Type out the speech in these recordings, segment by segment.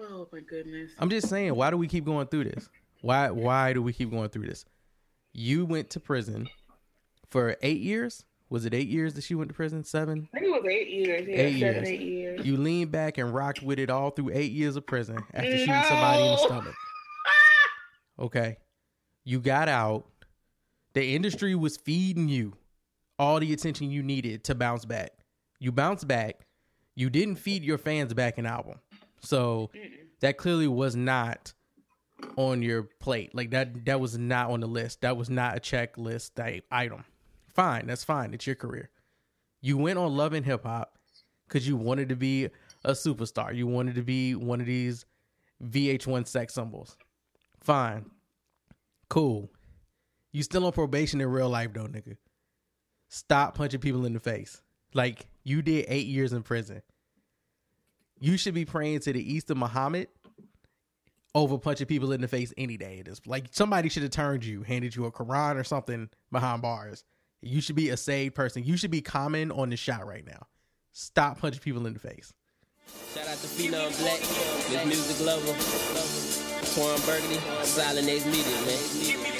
Oh my goodness. I'm just saying, why do we keep going through this? Why why do we keep going through this? You went to prison for eight years. Was it eight years that she went to prison? Seven. I think it was eight years. Yeah, Eight seven, years. eight years. You leaned back and rocked with it all through eight years of prison after shooting somebody in the stomach. Okay. You got out. The industry was feeding you all the attention you needed to bounce back. You bounced back. You didn't feed your fans back an album. So mm-hmm. that clearly was not on your plate. Like that that was not on the list. That was not a checklist type item. Fine, that's fine. It's your career. You went on Love and Hip Hop because you wanted to be a superstar. You wanted to be one of these VH1 sex symbols. Fine. Cool. You still on probation in real life though, nigga. Stop punching people in the face. Like you did eight years in prison. You should be praying to the East of Muhammad over punching people in the face any day. It is like somebody should have turned you, handed you a Quran or something behind bars. You should be a saved person. You should be common on the shot right now. Stop punching people in the face. Shout out to Phenom Black, this Music Lover, Twan Burgundy, Silent Ace Media, man.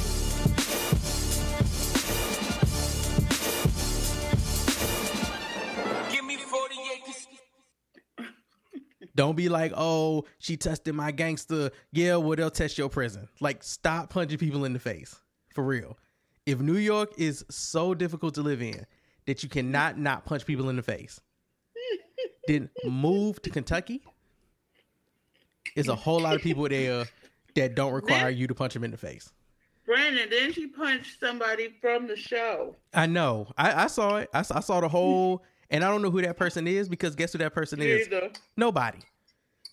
Don't be like, oh, she tested my gangster. Yeah, well, they'll test your prison. Like, stop punching people in the face. For real. If New York is so difficult to live in that you cannot not punch people in the face, then move to Kentucky. It's a whole lot of people there that don't require you to punch them in the face. Brandon, didn't she punch somebody from the show? I know. I, I saw it. I, I saw the whole, and I don't know who that person is because guess who that person is? Neither. Nobody.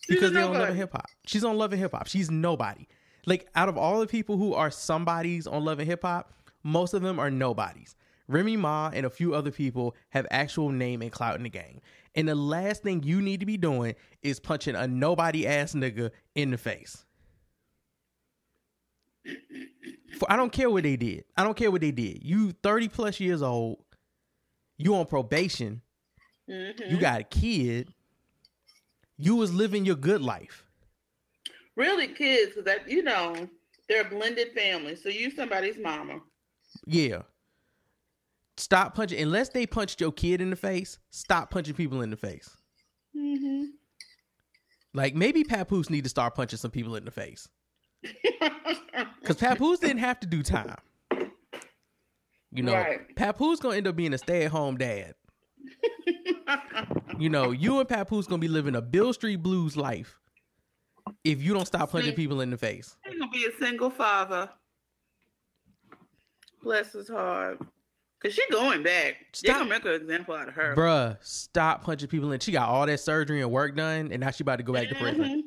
She's Because they don't love hip hop. She's on Love and Hip Hop. She's nobody. Like out of all the people who are somebodies on Love and Hip Hop, most of them are nobodies. Remy Ma and a few other people have actual name and clout in the game. And the last thing you need to be doing is punching a nobody ass nigga in the face. For, I don't care what they did. I don't care what they did. You 30 plus years old. You on probation. Mm-hmm. You got a kid. You was living your good life. Really, kids, because that you know they're a blended family. So you somebody's mama. Yeah. Stop punching unless they punched your kid in the face. Stop punching people in the face. Mm-hmm. Like maybe Papoose need to start punching some people in the face because Papoose didn't have to do time. You know, Right. Papoose gonna end up being a stay-at-home dad. you know, you and Papoose gonna be living a Hill Street Blues life if you don't stop punching people in the face. He's gonna be a single father. Bless his heart. Cause she going back. They Stop. gonna make an example out of her. Bruh, stop punching people in. She got all that surgery and work done, and now she about to go back to prison. Mhm.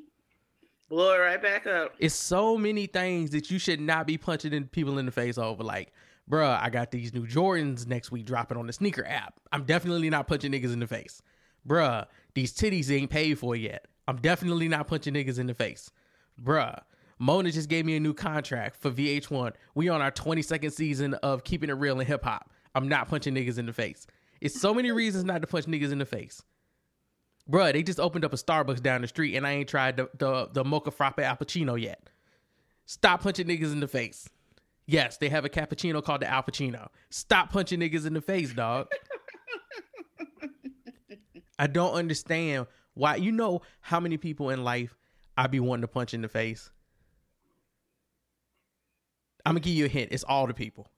Blow it right back up. It's so many things that you should not be punching in people in the face over. Like, bruh, I got these new Jordans next week dropping on the sneaker app. I'm definitely not punching niggas in the face. Bruh, these titties ain't paid for yet. I'm definitely not punching niggas in the face. Bruh, Mona just gave me a new contract for VH1. We on our 22nd season of keeping it real in hip hop. I'm not punching niggas in the face. It's so many reasons not to punch niggas in the face. Bruh, they just opened up a Starbucks down the street and I ain't tried the, the, the mocha frappe appuccino yet. Stop punching niggas in the face. Yes, they have a cappuccino called the Al Pacino. Stop punching niggas in the face, dog. I don't understand why. You know how many people in life I be wanting to punch in the face? I'm gonna give you a hint. It's all the people.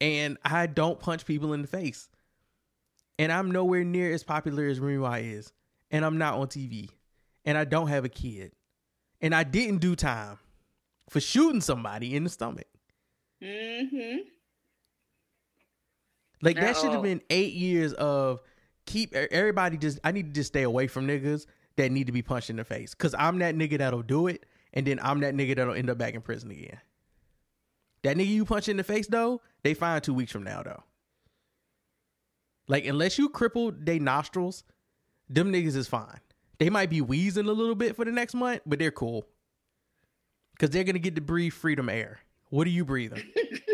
And I don't punch people in the face. And I'm nowhere near as popular as Remy is. And I'm not on TV. And I don't have a kid. And I didn't do time for shooting somebody in the stomach. Mm-hmm. Like that should have been eight years of keep everybody just. I need to just stay away from niggas that need to be punched in the face because I'm that nigga that'll do it, and then I'm that nigga that'll end up back in prison again. That nigga you punch in the face though, they fine two weeks from now though. Like unless you cripple they nostrils, them niggas is fine. They might be wheezing a little bit for the next month, but they're cool. Cause they're gonna get to breathe freedom air. What are you breathing?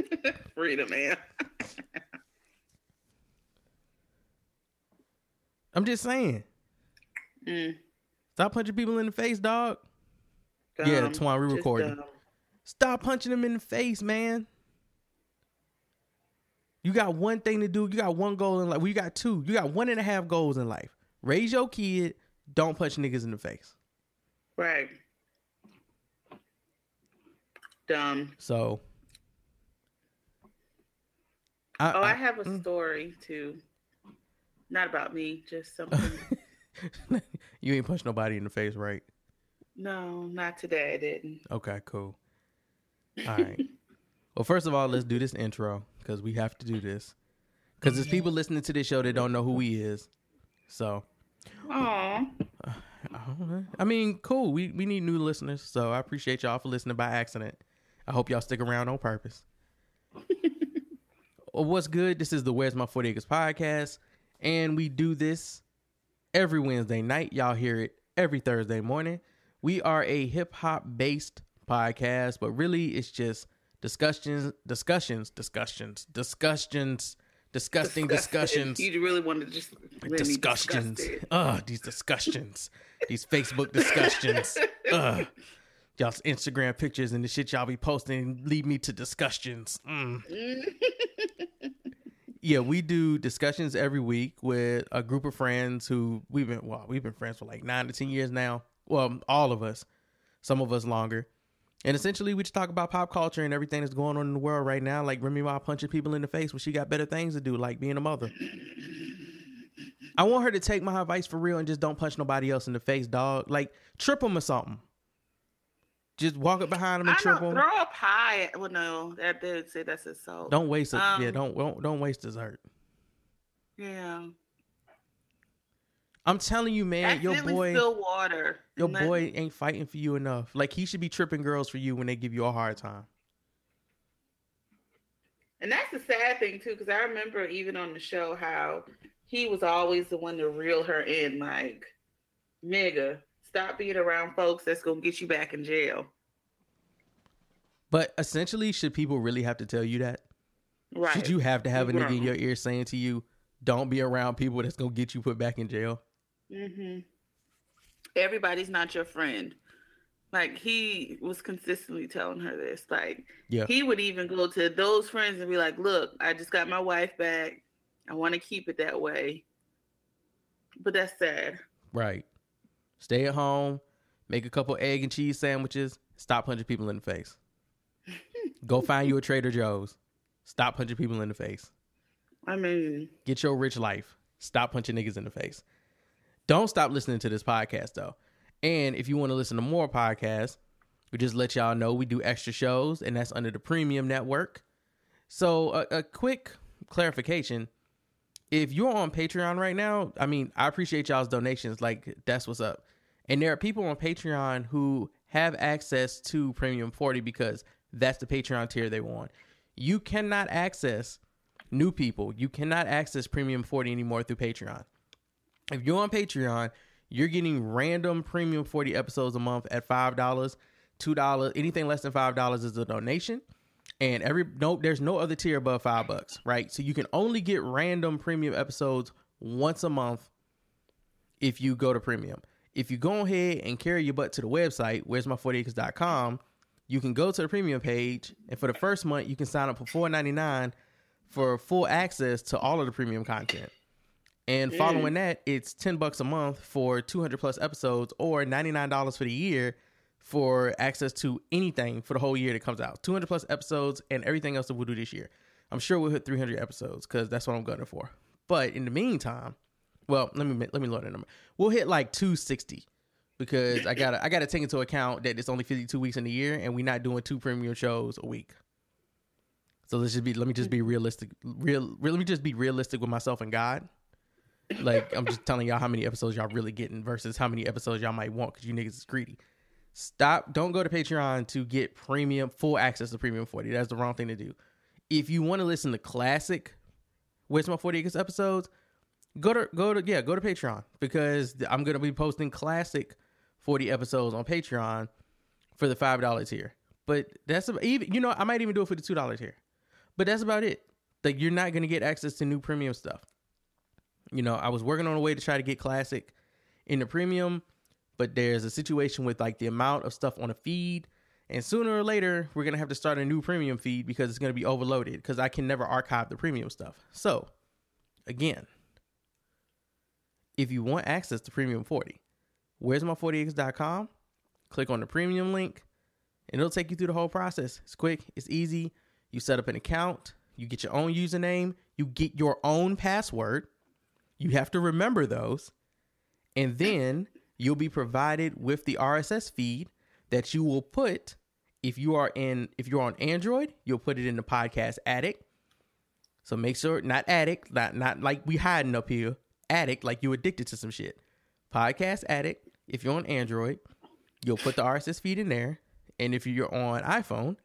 Freedom, man. I'm just saying. Mm, Stop punching people in the face, dog. Yeah, dumb. Twan, we Just recording. Stop punching them in the face, man. You got one thing to do. You got one goal in life. Well, you got two. You got one and a half goals in life. Raise your kid. Don't punch niggas in the face. Right. Dumb. So. I, Oh, I I- have a mm. story too. Not about me, just something. you ain't punch nobody in the face, right? no, not today. I didn't. Okay, cool. All right. well, first of all, let's do this intro because we have to do this. Because there's people listening to this show that don't know who he is. So, Aw. I. I mean, cool. We we need new listeners, so I appreciate y'all for listening by accident. I hope y'all stick around on purpose. Oh, what's good? This is the Where's My 40 Acres podcast, and we do this every Wednesday night. Y'all hear it every Thursday morning. We are a hip hop based podcast, but really it's just discussions, discussions, discussions, discussions, disgusting discussions You really want to just discussions. discuss. Ugh, these discussions. these Facebook discussions. Ugh. Y'all's Instagram pictures and the shit y'all be posting lead me to discussions. Mm. yeah, we do discussions every week with a group of friends who we've been well, we've been friends for like nine to ten years now. Well, all of us. Some of us longer. And essentially we just talk about pop culture and everything that's going on in the world right now. Like Remy Ma punching people in the face when she got better things to do, like being a mother. I want her to take my advice for real and just don't punch nobody else in the face, dog. Like trip them or something. Just walk up behind I and trip don't them. throw up high. Well, no, that did say that's assault. Don't waste it. yeah, Um, don't, don't don't waste dessert. Yeah. I'm telling you, man, your boy, spill water. your boy ain't fighting for you enough. Like he should be tripping girls for you when they give you a hard time. And that's the sad thing too, because I remember even on the show how he was always the one to reel her in, like, nigga, stop being around folks that's gonna get you back in jail. But essentially, should people really have to tell you that? Right. Should you have to have a nigga in your ear saying to you, "Don't be around people that's gonna get you put back in jail"? Mm-hmm. Everybody's not your friend. Like he was consistently telling her this. Like Yeah. he would even go to those friends and be like, "Look, I just got my wife back. I want to keep it that way." But that's sad. Right. Stay at home, make a couple egg and cheese sandwiches, stop punching people in the face. Go find you a Trader Joe's. Stop punching people in the face. I mean, Get your rich life. Stop punching niggas in the face. Don't stop listening to this podcast though. And if you want to listen to more podcasts, we just let y'all know we do extra shows, and that's under the premium network. So a, a quick clarification. If you're on Patreon right now, I mean, I appreciate y'all's donations. Like that's what's up. And there are people on Patreon who have access to Premium 40 because that's the Patreon tier they want. You cannot access new people. You cannot access Premium 40 anymore through Patreon. If you're on Patreon, you're getting random Premium 40 episodes a month at $5, $2, anything less than $5 is a donation. And every no there's no other tier above 5 bucks, right? So you can only get random premium episodes once a month if you go to premium. If you go ahead and carry your butt to the website, where's my 40acres.com, you can go to the premium page and for the first month you can sign up for $4.99 for full access to all of the premium content. And following that, it's 10 bucks a month for 200 plus episodes or $99 for the year for access to anything for the whole year that comes out. 200 plus episodes and everything else that we'll do this year. I'm sure we'll hit 300 episodes because that's what I'm gunning for. But in the meantime, well, let me let me load the number. We'll hit like 260 because I gotta I gotta take into account that it's only 52 weeks in the year and we're not doing two premium shows a week. So let's just be let me just be realistic. Real, real let me just be realistic with myself and God. Like I'm just telling y'all how many episodes y'all really getting versus how many episodes y'all might want because you niggas is greedy. Stop. Don't go to Patreon to get premium, full access to Premium 40. That's the wrong thing to do. If you want to listen to classic Where's My 40 Acres episodes, go to go to yeah, go to Patreon because I'm gonna be posting classic 40 episodes on Patreon for the five dollars here. But that's even you know I might even do it for the two dollars here. But that's about it. Like you're not gonna get access to new premium stuff. You know, I was working on a way to try to get classic in the premium, but there's a situation with like the amount of stuff on a feed. And sooner or later, we're gonna have to start a new premium feed because it's gonna be overloaded because I can never archive the premium stuff. So, again, if you want access to Premium 40, where's my 40acres.com? Click on the premium link, and it'll take you through the whole process. It's quick, it's easy. You set up an account, you get your own username, you get your own password. You have to remember those. And then you'll be provided with the RSS feed that you will put if you are in if you're on Android, you'll put it in the podcast addict. So make sure not addict, not not like we hiding up here. Addict, like you addicted to some shit. Podcast addict. If you're on Android, you'll put the RSS feed in there. And if you're on iPhone,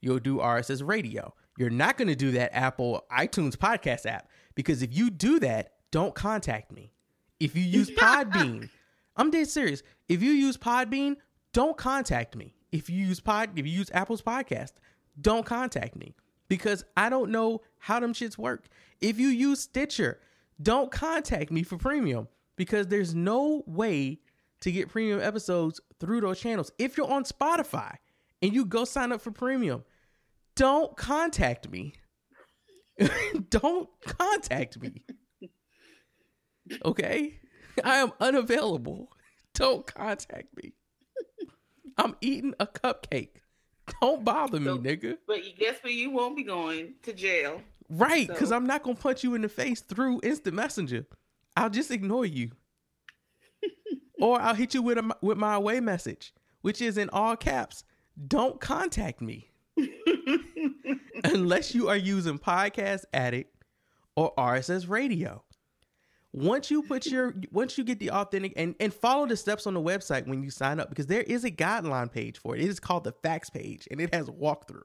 you'll do RSS radio. You're not going to do that Apple iTunes podcast app because if you do that, don't contact me. If you use Podbean, I'm dead serious. If you use Podbean, don't contact me. If you use Pod, if you use Apple's podcast, don't contact me because I don't know how them shits work. If you use Stitcher, don't contact me for premium because there's no way to get premium episodes through those channels. If you're on Spotify and you go sign up for premium, don't contact me. don't contact me. Okay? I am unavailable. Don't contact me. I'm eating a cupcake. Don't bother me, So- nigga. But you guess where you won't be going to jail. Right, because So- I'm not gonna punch you in the face through instant messenger. I'll just ignore you, or I'll hit you with a with my away message, which is in all caps. Don't contact me unless you are using Podcast Addict or RSS Radio. Once you put your once you get the authentic and and follow the steps on the website when you sign up because there is a guideline page for it. It is called the facts page and it has a walkthrough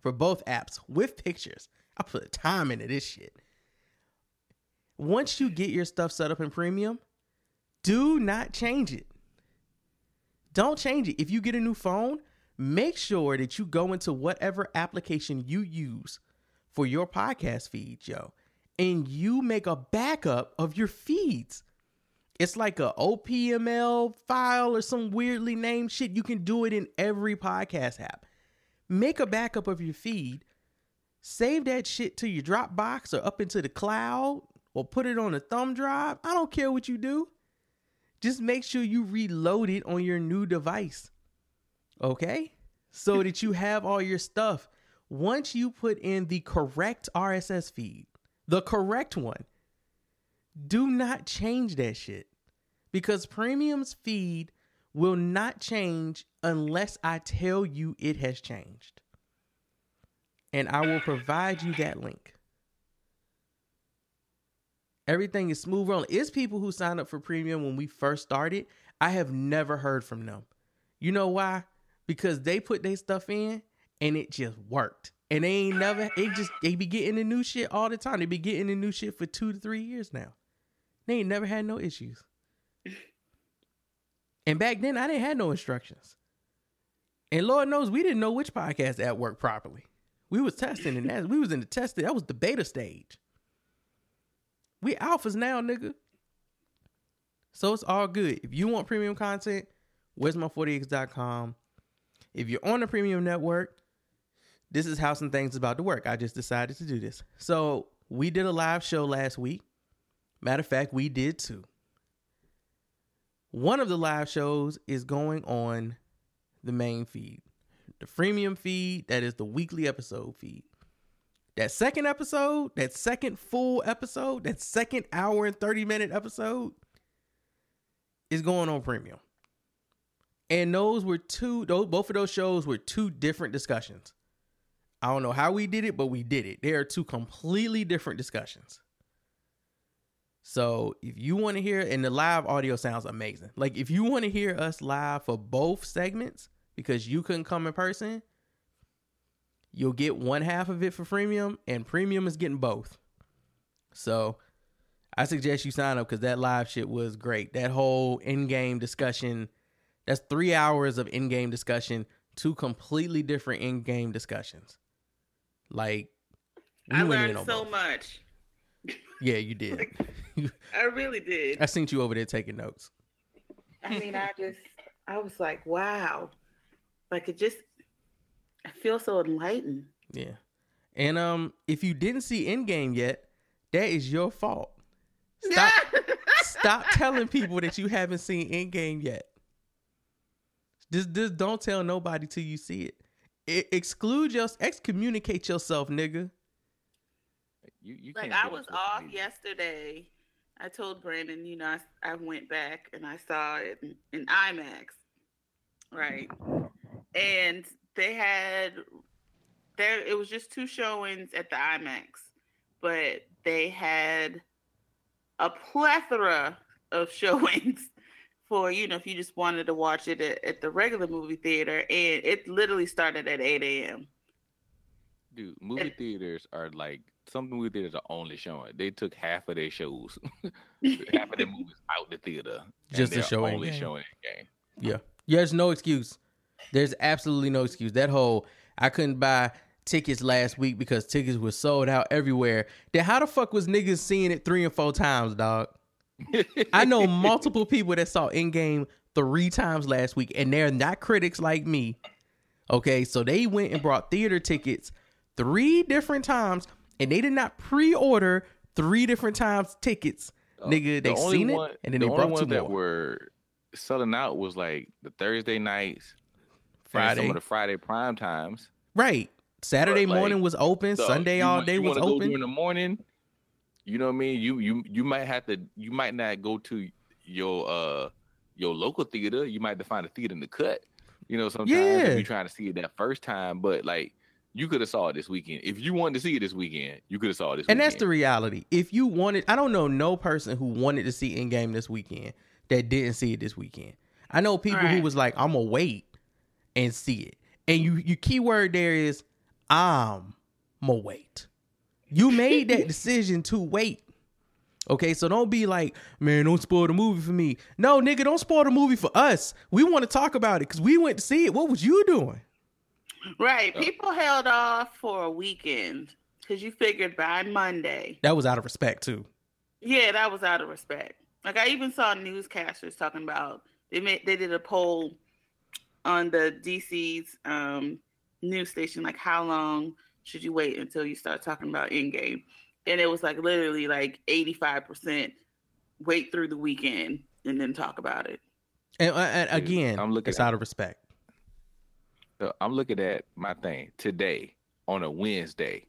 for both apps with pictures. I put time into this shit. Once you get your stuff set up in premium, do not change it. Don't change it. If you get a new phone, make sure that you go into whatever application you use for your podcast feed, yo, and you make a backup of your feeds. It's like a OPML file or some weirdly named shit. You can do it in every podcast app. Make a backup of your feed, save that shit to your Dropbox or up into the cloud or put it on a thumb drive. I don't care what you do. Just make sure you reload it on your new device. Okay? So that you have all your stuff. Once you put in the correct RSS feed, the correct one, do not change that shit. Because premium's feed will not change unless I tell you it has changed. And I will provide you that link. Everything is smooth rolling. It's people who signed up for premium when we first started. I have never heard from them. You know why? Because they put their stuff in and it just worked. And they ain't never, they just, they be getting the new shit all the time. They be getting the new shit for two to three years now. They ain't never had no issues. And back then, I didn't have no instructions. And Lord knows we didn't know which podcast app worked properly. We was testing and that we was in the testing. That was the beta stage. We alphas now, nigga. So it's all good. If you want premium content, where's my 40acres.com. If you're on the premium network, this is how some things about to work. I just decided to do this. So we did a live show last week. Matter of fact, we did too. One of the live shows is going on the main feed, the freemium feed, that is the weekly episode feed. That second episode, that second full episode, that second hour and 30 minute episode is going on premium. And those were two, those both of those shows were two different discussions. I don't know how we did it, but we did it. They are two completely different discussions. So if you want to hear, and the live audio sounds amazing. Like if you want to hear us live for both segments because you couldn't come in person, you'll get one half of it for premium, and premium is getting both. So I suggest you sign up because that live shit was great. That whole Endgame discussion, that's three hours of Endgame discussion, two completely different Endgame discussions. Like I learned on so both. much. Yeah, you did. I really did. I seen you over there taking notes. I mean, I just, I was like, wow. Like it just, I feel so enlightened. Yeah. And um if you didn't see Endgame yet, that is your fault. Stop stop telling people that you haven't seen Endgame yet. Just just don't tell nobody till you see it. I- exclude your excommunicate yourself, nigga. You, you like can't I was off media. yesterday. I told Brandon, you know, I, I went back and I saw it in, in IMAX, right? And they had there. It was just two showings at the IMAX, but they had a plethora of showings for you know if you just wanted to watch it at, at the regular movie theater, and it literally started at eight a.m. Dude, movie And- theaters are like some movie theaters are only showing. They took half of their shows, half of their movies out the theater, and Just to they're show only Endgame. showing game. Yeah. There's no excuse. There's absolutely no excuse. That whole I couldn't buy tickets last week because tickets were sold out everywhere. Then how the fuck was niggas seeing it three and four times, dog? I know multiple people that saw Endgame three times last week, and they're not critics like me. Okay, so they went and brought theater tickets three different times, and they did not pre-order three different times tickets. Nigga, they Uh, The seen one- it, and then the they brought two ones that more. were selling out was like the Thursday nights, Friday. some of the Friday prime times. Right. Saturday like, morning was open. So, Sunday you all day you was wanna go open. during the morning. You know what I mean? You you you might have to. You might not go to your uh your local theater. You might have to find a theater in the cut. You know, sometimes Yeah. if you're trying to see it that first time, but like you could have saw it this weekend. If you wanted to see it this weekend, you could have saw it this and weekend. that's the reality. If you wanted, I don't know no person who wanted to see Endgame this weekend that didn't see it this weekend. I know people who was like, "I'm gonna wait and see it," and you, you keyword there is, "I'm gonna wait." You made that decision to wait. Okay, so don't be like, man, don't spoil the movie for me. No, nigga, don't spoil the movie for us. We want to talk about it because we went to see it. What was you doing? Right. People held off for a weekend because you figured by Monday. That was out of respect too. Yeah, that was out of respect. Like I even saw newscasters talking about they made they did a poll on the DC's um, news station, like how long should you wait until you start talking about Endgame? And it was like literally like eighty five percent wait through the weekend and then talk about it. And, uh, and again, I'm looking it's at- out of respect. So I'm looking at my thing today on a Wednesday.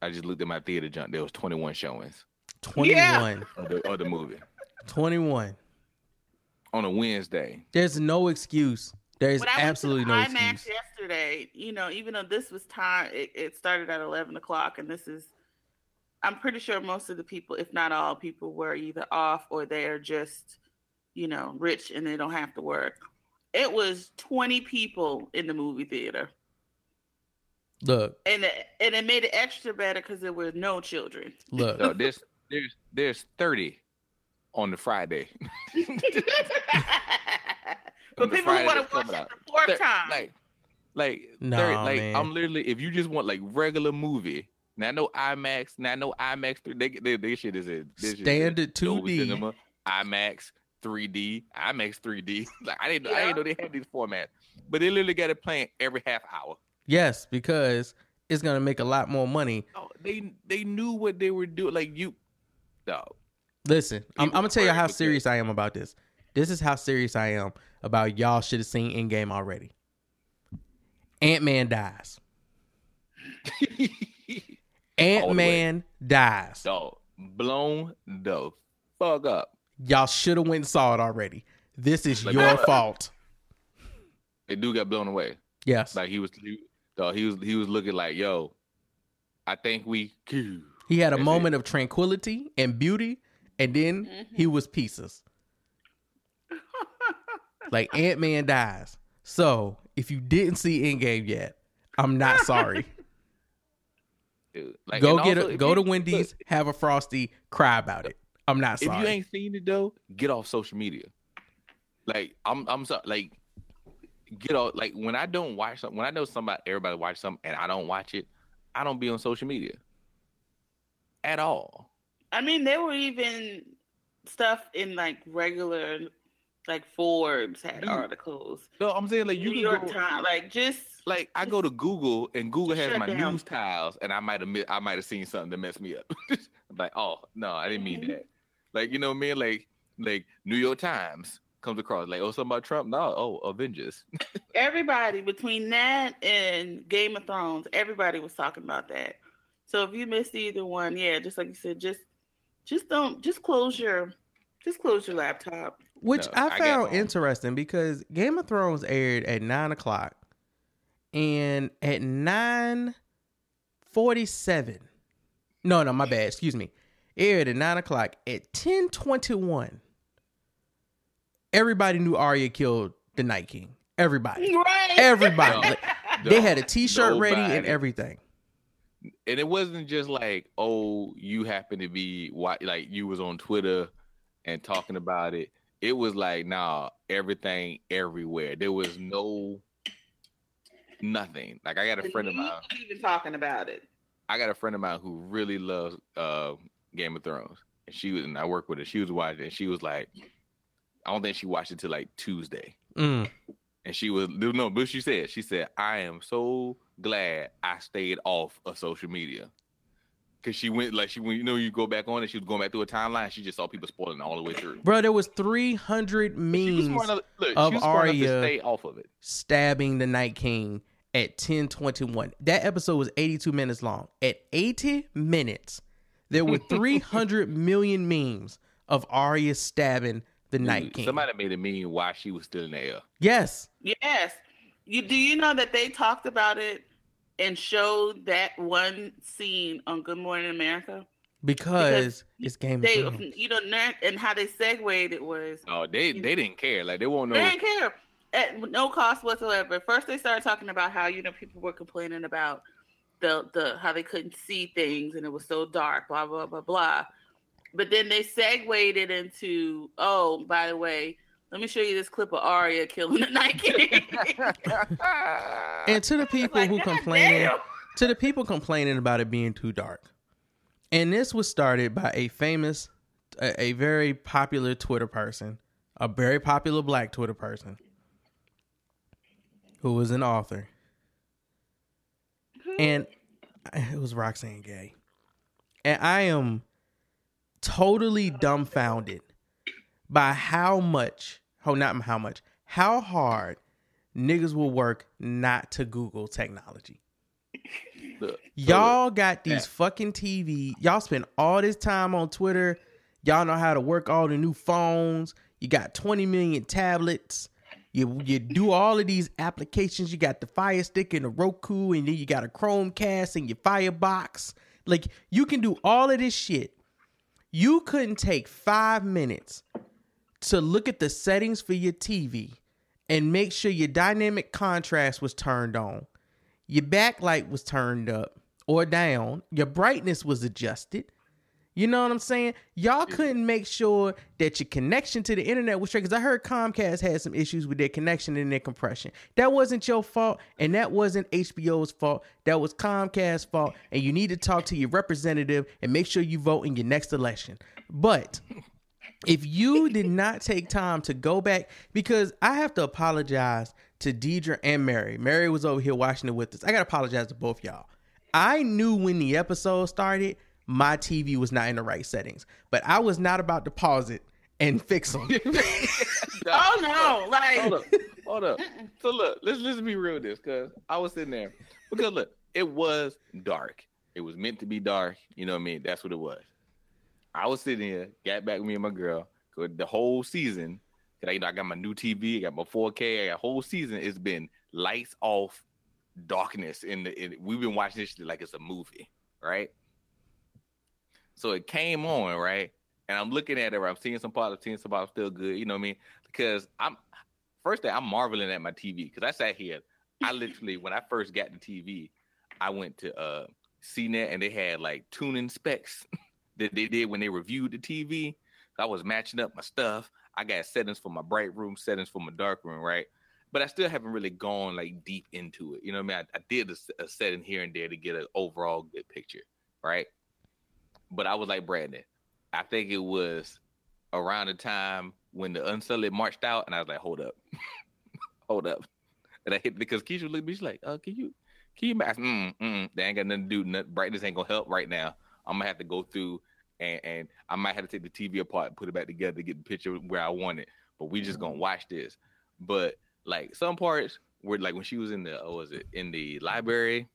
I just looked at my theater junk. There was 21 showings 21. of the, of the movie 21. on a Wednesday. There's no excuse. There's When went absolutely to no the IMAX excuse. yesterday, you know, even though this was time, it, it started at eleven o'clock, and this is, I'm pretty sure most of the people, if not all people, were either off or they're just, you know, rich and they don't have to work. It was twenty people in the movie theater, Look, and it, and it made it extra better because there were no children. look. No, there's there's there's 30 on the Friday. but On the people who want to watch coming it out. the fourth Thir- time, Like like Nah, 30, like man. I'm literally if you just want like regular movie. Now I know IMAX, now I know IMAX 3 they, they, they shit is a this shit is a Standard 2D. Cinema, IMAX 3D, IMAX 3D. Like I didn't know, I didn't know they had these formats. But they literally got it playing every half hour. Yes, because it's gonna make a lot more money. Oh, they they knew what they were doing. Like you, dog. Listen, I'm, I'm gonna tell you how serious I am about this. This is how serious I am about y'all should have seen Endgame already. Ant Man dies. Ant Man dies. dog, blown the fuck up. Y'all should have went and saw it already. This is Like- your fault. The dude got blown away. Yes. Like he was, he, dog, he was he was looking like, yo, I think we. He had a That's moment of tranquility and beauty, and then mm-hmm. he was pieces. Like Ant Man dies. So if you didn't see Endgame yet, I'm not sorry. Dude, like, go get also, a go you- to look, Wendy's, have a frosty, cry about it. I'm not If you ain't seen it though, get off social media. Like I'm, I'm sorry. Like get off. Like when I don't watch something, when I know somebody, everybody watch something, and I don't watch it, I don't be on social media at all. I mean, there were even stuff in like regular, like Forbes had articles. No, I'm saying like you New can York go, Times, like just like I go to Google and Google has my down. news tiles, and I might have I might have seen something that messed me up. I'm like, oh no, I didn't mean Mhm. that. Like you know what I mean? Like like New York Times comes across like oh something about Trump. No, oh Avengers. everybody between that and Game of Thrones, everybody was talking about that. So if you missed either one, yeah, just like you said, just just don't just close your just close your laptop. Which No, I I found home. interesting because Game of Thrones aired at nine o'clock, and at nine forty-seven, no, no, my bad. Excuse me. Aired at nine o'clock. At ten twenty-one, everybody knew Arya killed the Night King. Everybody, Right. everybody. No. Like, they had a No, T-shirt ready and everything. and it wasn't just like oh you happen to be like you was on twitter and talking about it it was like nah everything everywhere there was no nothing like i got a friend of mine even talking about it. i got a friend of mine who really loves uh game of thrones and she was and i work with her she was watching and she was like i don't think she watched it till like tuesday Mm. and she was no, but she said, she said, I am so glad I stayed off of social media. Cause she went like she when you know you go back on it, she was going back through a timeline. She just saw people spoiling all the way through. Bro, there was three hundred She was memes enough, look, of she was smart to Arya. stay off of it. stabbing the Night King at 1021. That episode was 82 minutes long. At 80 minutes, there were 300 million memes of Arya stabbing the Night King. Somebody made a meme while she was still in the air. yes. Yes. You do you know that they talked about it and showed that one scene on Good Morning America? Because, it's Game of They Thrones. you know ner- and how they segued it was Oh, they they didn't care. Like they won't know. they didn't care at no cost whatsoever. First they started talking about how you know people were complaining about the the how they couldn't see things and it was so dark, blah blah blah blah. But then they segued it into, oh, by the way, let me show you this clip of Arya killing the Night King. And to the people Like, who God complaining, damn. to the people complaining about it being too dark. And this was started by a famous, a, a very popular Twitter person, a very popular black Twitter person, who was an author. And it was Roxane Gay. And I am totally dumbfounded by how much, oh, not how much, how hard niggas will work not to Google technology. Look, Y'all got these fucking TV. Y'all spend all this time on Twitter. Y'all know how to work all the new phones. You got 20 million tablets. You you do all of these applications. You got the Fire Stick and the Roku, and then you got a Chromecast and your Firebox. Like you can do all of this shit. You couldn't take five minutes to look at the settings for your TV and make sure your dynamic contrast was turned on your backlight was turned up or down, your brightness was adjusted. You know what I'm saying? Y'all couldn't make sure that your connection to the internet was straight. Because I heard Comcast had some issues with their connection and their compression. That wasn't your fault, and that wasn't HBO's fault. That was Comcast's fault. And you need to talk to your representative and make sure you vote in your next election. But if you did not take time to go back, because I have to apologize to Deidre and Mary. Mary was over here watching it with us. I gotta apologize to both y'all. I knew when the episode started, my TV was not in the right settings, but I was not about to pause it and fix them. Oh no! Like hold up, hold up. So look, let's let's be real with this, cause I was sitting there because look, it was dark. It was meant to be dark. You know what I mean? That's what it was. I was sitting here, got back with me and my girl, The whole season, cause I, you know, I got my new TV, I got my 4K. I got whole season. It's been lights off, darkness in the. In, we've been watching this shit like it's a movie, right? So it came on, right? and I'm looking at her. I'm seeing some parts. I'm seeing some parts still good. You know what I mean? Because I'm first thing I'm marveling at my TV because I sat here. I literally when I first got the TV, I went to uh CNET and they had like tuning specs that they did when they reviewed the TV. I was matching up my stuff. I got settings for my bright room, settings for my dark room, right? But I still haven't really gone like deep into it. You know what I mean? I, I did a, a setting here and there to get an overall good picture, right? But I was like Brandon. I think it was around the time when the Unsullied marched out, and I was like, hold up, hold up. And I hit because Keisha looked at me, she's like, uh, can you can you match? Mm, mm, they ain't got nothing to do. Nothing, brightness ain't gonna help right now. I'm gonna have to go through and, and I might have to take the TV apart and put it back together to get the picture where I want it. But we just gonna watch this. But like some parts were like when she was in the what was it in the library,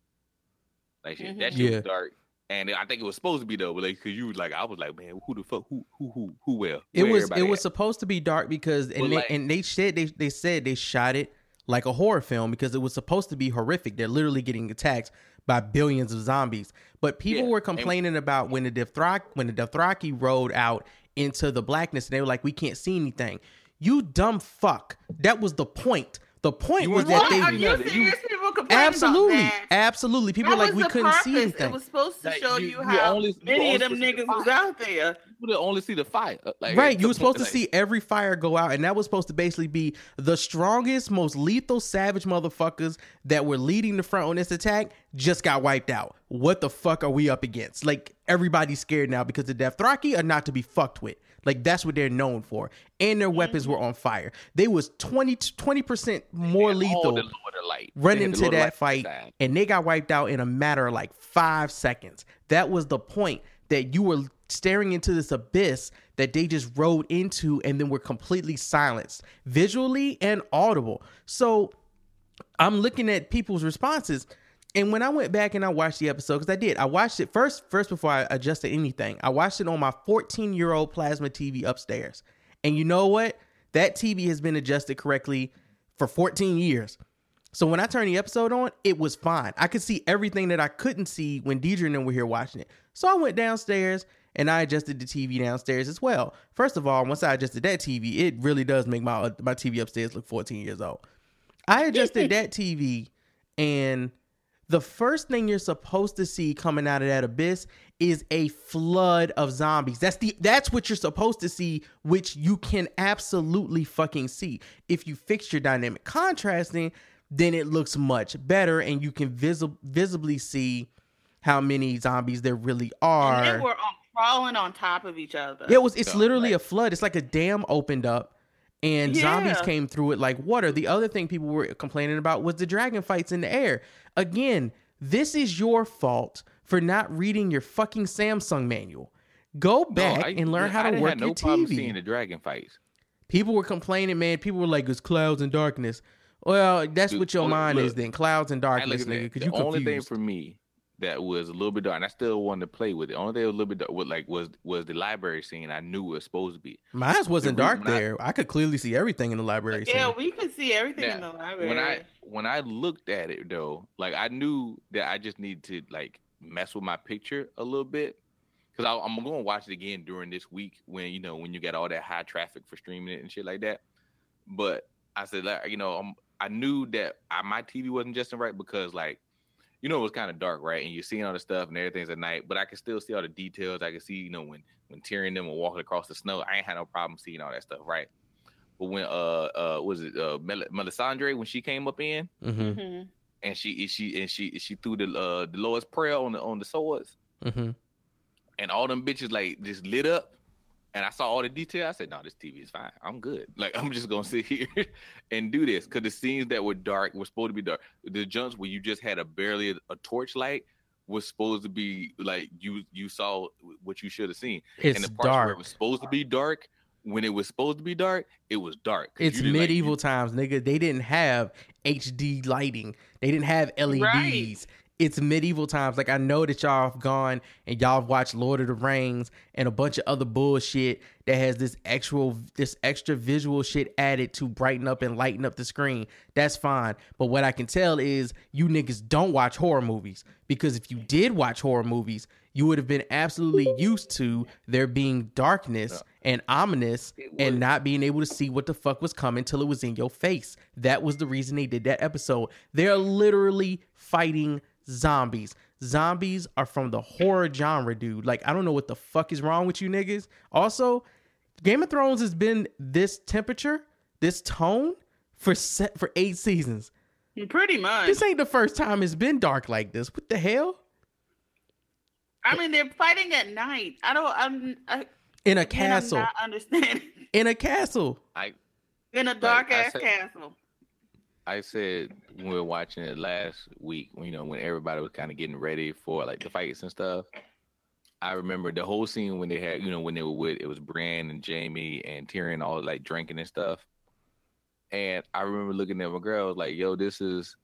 like she, Mhm. that shit Yeah. was dark. And I think it was supposed to be though, but like, cause you was like, I was like, man, who the fuck, who, who, who, who, well? It was it was at? supposed to be dark because and But they, like- and they said they they said they shot it like a horror film because it was supposed to be horrific. They're literally getting attacked by billions of zombies. But people Yeah, were and- complaining about when the Dothraki when the Dothraki rode out into the blackness and they were like, we can't see anything. You dumb fuck. That was the point. The point You was weren't that What? they Are you Yeah, you- serious? People complaining absolutely, about that? absolutely. People That were like we couldn't see purpose. anything. It was supposed to Like, show you- you, you how only- many of them only see the niggas was out there. People that only see the fire. Like, Right, you were supposed to point, see every fire go out, and that was supposed to basically be the strongest, most lethal, savage motherfuckers that were leading the front on this attack just got wiped out. What the fuck are we up against? Like everybody's scared now because the Dothraki are not to be fucked with. Like that's what they're known for, and their weapons mm-hmm. were on fire. They was 20 percent more they had all lethal the Lord of Light. They run into that fight side. and they got wiped out in a matter of like five seconds. That was the point that you were staring into this abyss that they just rode into and then were completely silenced visually and audible. So I'm looking at people's responses. And when I went back and I watched the episode, because I did, I watched it first, first before I adjusted anything. I watched it on my 14 year old plasma TV upstairs. And you know what? That TV has been adjusted correctly for 14 years. So when I turned the episode on, it was fine. I could see everything that I couldn't see when Deidre and them were here watching it. So I went downstairs and I adjusted the TV downstairs as well. First of all, once I adjusted that TV, it really does make my my TV upstairs look 14 years old. I adjusted that TV, and the first thing you're supposed to see coming out of that abyss is a flood of zombies. That's the that's what you're supposed to see, which you can absolutely fucking see. If you fix your dynamic contrasting, then it looks much better, and you can visi- visibly see how many zombies there really are. And they were on, crawling on top of each other. Yeah, it was. It's So, literally right. a flood. It's like a dam opened up, and zombies came through it like water. The other thing people were complaining about was the dragon fights in the air. Again, this is your fault for not reading your fucking Samsung manual. Go No, back I- and learn how to didn't work your no problem TV. seeing the dragon fights. People were complaining, man. People were like, "It's clouds and darkness." Well, that's Dude, what your look- mind is then. Clouds and darkness, nigga. Because The you only thing confused. for me that was a little bit dark, and I still wanted to play with it. Only thing that was a little bit dark, was like was was the library scene. I knew it was supposed to be. Mine wasn't the dark when I- there. I could clearly see everything in the library. Scene. Yeah, we could see everything in the library. When I when I looked at it though, like I knew that I just need to like mess with my picture a little bit because I'm going to watch it again during this week when you know when you got all that high traffic for streaming it and shit like that. But I said, like, you know, i I knew that I, my TV wasn't just right because like you know it was kind of dark, right? And you're seeing all the stuff and everything's at night, but I can still see all the details. I can see, you know, when when Tyrion and them were walking across the snow, I ain't had no problem seeing all that stuff, right? But when uh uh was it uh Mel- Melisandre when she came up in Mm-hmm. Mhm. and she she and she she threw the uh the lowest prayer on the on the swords Mm-hmm. and all them bitches like just lit up and I saw all the detail. I said, "No, this TV is fine. I'm good. Like I'm just gonna sit here and do this." Because the scenes that were dark were supposed to be dark. The jumps where you just had a barely a, torchlight was supposed to be like you you saw what you should have seen. It's and the parts where it dark. was supposed to be dark, when it was supposed to be dark, it was dark. It's you didn't, like, medieval times, nigga. They didn't have HD lighting. They didn't have LEDs. Right. It's medieval times. Like I know that y'all have gone and y'all have watched Lord of the Rings and a bunch of other bullshit that has this actual this extra visual shit added to brighten up and lighten up the screen. That's fine. But what I can tell is you niggas don't watch horror movies because if you did watch horror movies, you would have been absolutely used to there being darkness and ominous and not being able to see what the fuck was coming till it was in your face. That was the reason they did that episode. They're literally fighting zombies. Zombies are from the horror genre, dude. Like, I don't know what the fuck is wrong with you niggas. Also, Game of Thrones has been this temperature, this tone for set for eight seasons. Pretty much. This ain't the first time it's been dark like this. What the hell? I mean, they're fighting at night. I don't. I'm. I, In a again, I'm castle. not understanding. In a castle. I In a dark I ass said- castle. I said when we were watching it last week, you know, when everybody was kind of getting ready for like the fights and stuff. I remember the whole scene when they had, you know, when they were with it was Bran and Jaime and Tyrion all like drinking and stuff. And I remember looking at my girl, I was like, "Yo, this is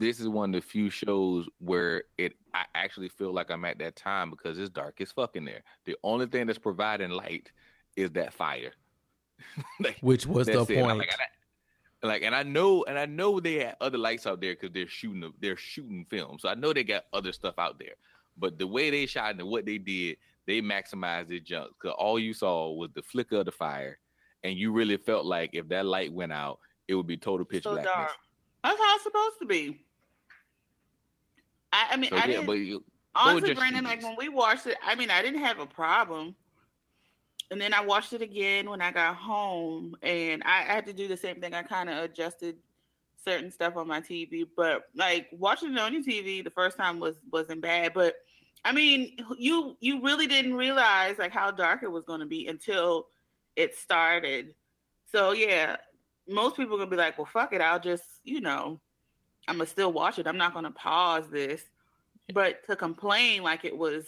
this is one of the few shows where it I actually feel like I'm at that time because it's dark as fuck in there. The only thing that's providing light is that fire. like, Which was the point. Like, I, like, and I know, and I know they had other lights out there because they're shooting, they're shooting film. So I know they got other stuff out there. But the way they shot and what they did, they maximized their junk. Because all you saw was the flicker of the fire, and you really felt like if that light went out, it would be total pitch So blackness. dark. That's how it's supposed to be. I, I mean, So I yeah, didn't. but you, honestly, Brandon, like when we watched it, I mean, I didn't have a problem. And then I watched it again when I got home, and I, I had to do the same thing. I kind of adjusted certain stuff on my TV, but like watching it on your TV the first time was wasn't bad. But I mean, you you really didn't realize like how dark it was going to be until it started. So yeah, most people are gonna be like, "Well, fuck it, I'll just you know, I'm gonna still watch it. I'm not gonna pause this." But to complain like it was,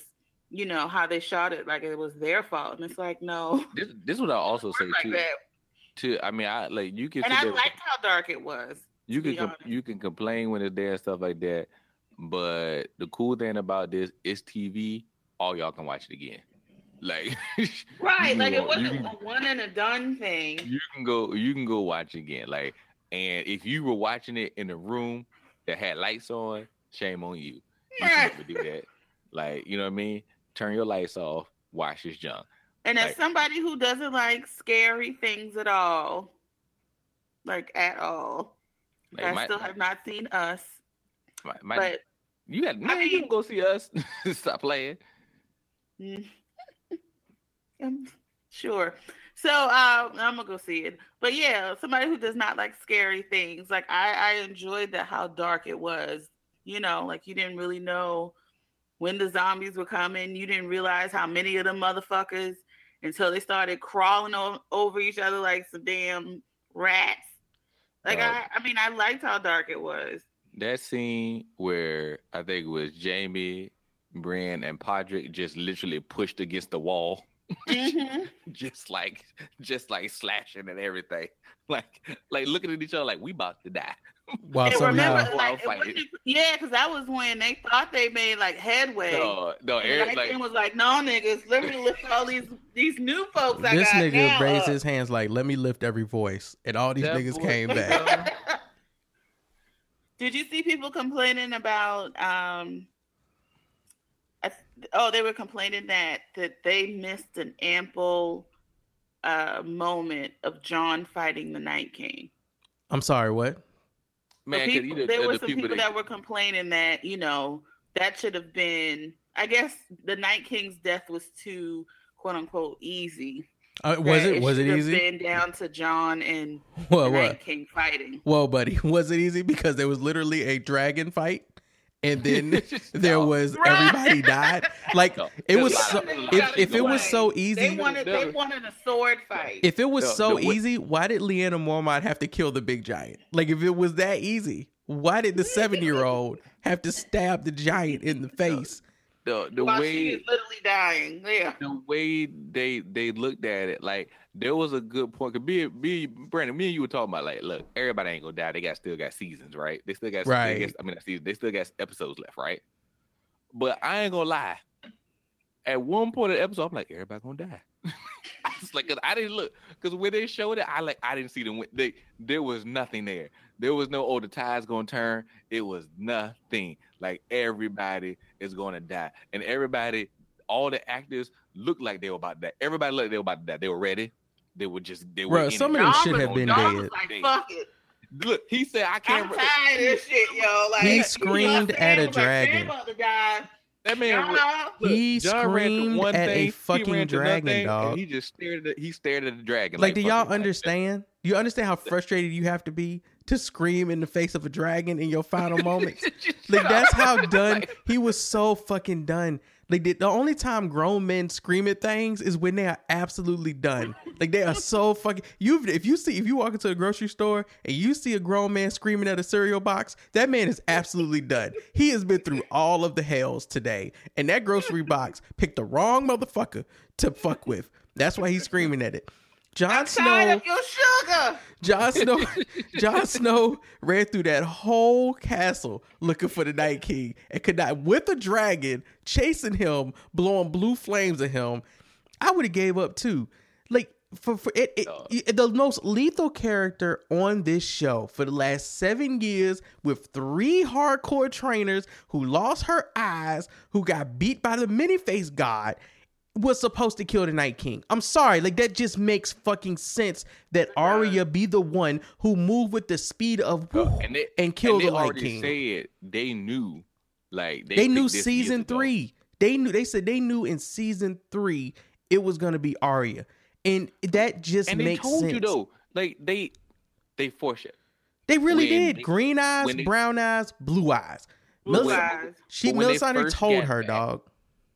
you know, how they shot it, like it was their fault, and it's like, no, this, this is what I also say like too. that. Too, I mean, I like you can And I liked how dark it was. you can com- you can complain when it's there and stuff like that. But the cool thing about this is TV. All y'all can watch it again. Like Right, you like it wasn't can- a one and a done thing. you can go you can go watch it again. Like, and if you were watching it in a room that had lights on, shame on you. You Yeah. never do that. Like, you know what I mean? Turn your lights off. Watch this junk. And as somebody who doesn't like scary things at all, like at all, Like, I my- still have not seen us. My, my, but you got man, mean- you can go see us. Stop playing. Mm. Um, sure. So um, I'm gonna go see it. But yeah, somebody who does not like scary things, like I, I enjoyed that how dark it was. You know, like you didn't really know when the zombies were coming. You didn't realize how many of them motherfuckers until they started crawling o- over each other like some damn rats. Like Uh, I, I mean, I liked how dark it was. that scene where I think it was Jaime, Bran, and Podrick just literally pushed against the wall, Mhm. just like just like slashing and everything, like like looking at each other like we about to die. While And remember, While like, wasn't- yeah, because that was when they thought they made like headway. No, no, Eric, like was like, "No, niggas, let me lift all these these new folks I this got nigga now raised up." his hands like, "Let me lift every voice," and all these That niggas boy- came back. Did you see people complaining about? um I Oh, they were complaining that that they missed an ample uh moment of Jon fighting the Night King. I'm sorry, what? So man, 'cause people- you know, there the were some people, that- that were complaining that you know that should have been. I guess the Night King's death was too quote unquote easy. Uh, was that it? Was it should have easy? Been down to Jon and What? the Night King fighting. Whoa, buddy, was it easy? Because there was literally a dragon fight, and then there No. was Right. everybody died. Like No. it was so. lot of- They If if it was away. so they easy, wanted they wanted a sword fight. if it was No, so no, easy, why did Lyanna Mormont have to kill the big giant? Like if it was that easy, why did the seven year old have to stab the giant in the face? the the while she way is literally dying. Yeah. the way they they looked at it, like there was a good point. Cause be be Brandon, me and you were talking about like, look, everybody ain't gonna die. They got still got seasons, right? They still got Right. Got, I mean, they still got episodes left, right? But I ain't gonna lie. At one point of the episode, I'm like, everybody gonna die. I was like, 'cause I didn't look because when they showed it, I like I didn't see them. They there was nothing there. There was no oh the tide's gonna turn. It was nothing. Like everybody is gonna die, and everybody, all the actors looked like they were about to die. Everybody looked like they were about to die. They were ready. They were just they were. Bruh, some of them Y'all should have been y'all dead. was like, fuck it. Look, he said I can't. re- tired of this shit, yo. Like He screamed know, at a Sam was like, dragon. Sam about. That man. Y'all re- look, He Jon screamed one at a thing, he fucking ran to another dragon, thing, dog. He just stared at the, he stared at the dragon. Like, do y'all fucking- like, understand? Do you understand how frustrated you have to be to scream in the face of a dragon in your final moments? Like that's how done Like, he was. So fucking done. Like the, only time grown men scream at things is when they are absolutely done. Like they are so fucking. You if you see if you walk into a grocery store and you see a grown man screaming at a cereal box, that man is absolutely done. He has been through all of the hells today, and that grocery box picked the wrong motherfucker to fuck with. That's why he's screaming at it. Jon I'm Snow. tired of your sugar. Jon Snow, Jon Snow ran through that whole castle looking for the Night King and could not with a dragon chasing him, blowing blue flames at him. I would have gave up too. Like for, for it, it, it- the most lethal character on this show for the last seven years with three hardcore trainers who lost her eyes, who got beat by the many face god was supposed to kill the Night King. I'm sorry, like that just makes fucking sense that Arya be the one who moved with the speed of woo and they and kill they the Night King. Said they knew, like they knew this years season ago. three. They knew. They said they knew in season three it was gonna be Arya, and that just and they makes told sense. you though, like they they foreshadowed. They really when did. they- Green eyes, they- brown eyes, blue eyes. Blue Melis- eyes. She they Melisandre told her, back- dog,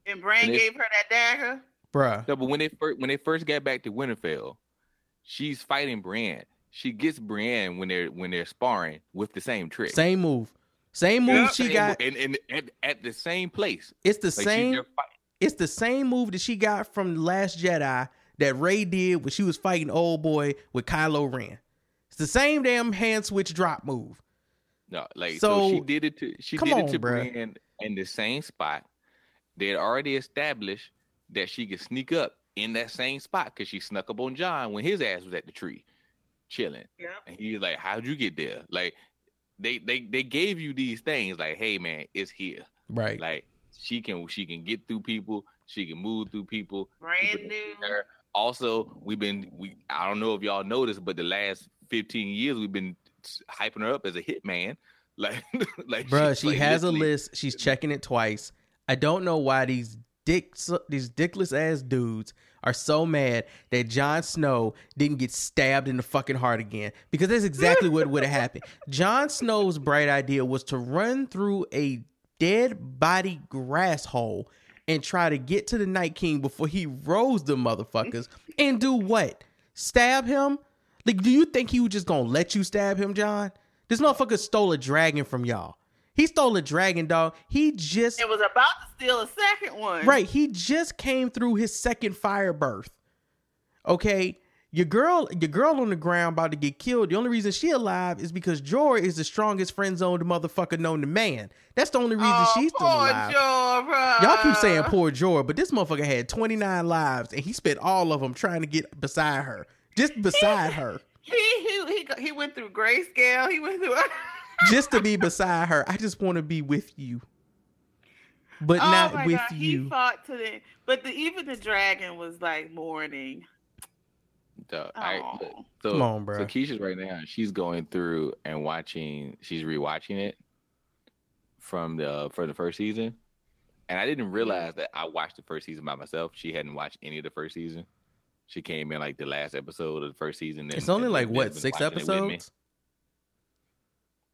And Bran And gave her that dagger. bruh. No, but when they first when they first got back to Winterfell, she's fighting Brienne. She gets Brienne when they're when they're sparring with the same trick. Same move, same move Yeah. she Same- got. and, and at, at the same place. It's the Like same. She, they're fight- it's the same move that she got from the Last Jedi that Rey did when she was fighting old boy with Kylo Ren. It's the same damn hand switch drop move. No, like So, so, she did it to she did on, it to bruh. Brienne in the same spot. They had already established that she could sneak up in that same spot because she snuck up on Jon when his ass was at the tree, chilling. Yep. And he's like, "How'd you get there?" Like they they they gave you these things like, "Hey man, it's here." Right. Like she can she can get through people, she can move through people. Brand new. can see her. Also, we've been we I don't know if y'all noticed, but the last 15 years we've been hyping her up as a hitman. Like like Bruh, she's, she like, has a list. She's checking it twice. I don't know why these dicks, these dickless ass dudes are so mad that Jon Snow didn't get stabbed in the fucking heart again. Because that's exactly what would have happened. Jon Snow's bright idea was to run through a dead body grass hole and try to get to the Night King before he rose the motherfuckers and do what? Stab him? Like, do you think he was just gonna let you stab him, Jon? This motherfucker stole a dragon from y'all. He stole a dragon, dog. He just It was about to steal a second one. right. He just came through his second fire birth. Okay, your girl, your girl on the ground about to get killed. The only reason she alive is because Jorah is the strongest friend zoned motherfucker known to man. That's the only reason Oh, she's still poor alive. Jorah. Y'all keep saying poor Jorah, but this motherfucker had 29 lives and he spent all of them trying to get beside her. Just beside her. He he he he went through grayscale. He went through. Just to be beside her. I just want to be with you. But oh not my with God, you. He fought to the, but the, even the dragon was like mourning. Duh, I- Oh. so, Come on, bro. So bruh. Keisha's right now. She's going through and watching. She's rewatching it from the for the first season, and I didn't realize that I watched the first season by myself. She hadn't watched any of the first season. She came in like the last episode of the first season. and- It's only and like then what, six watching it with me. episodes?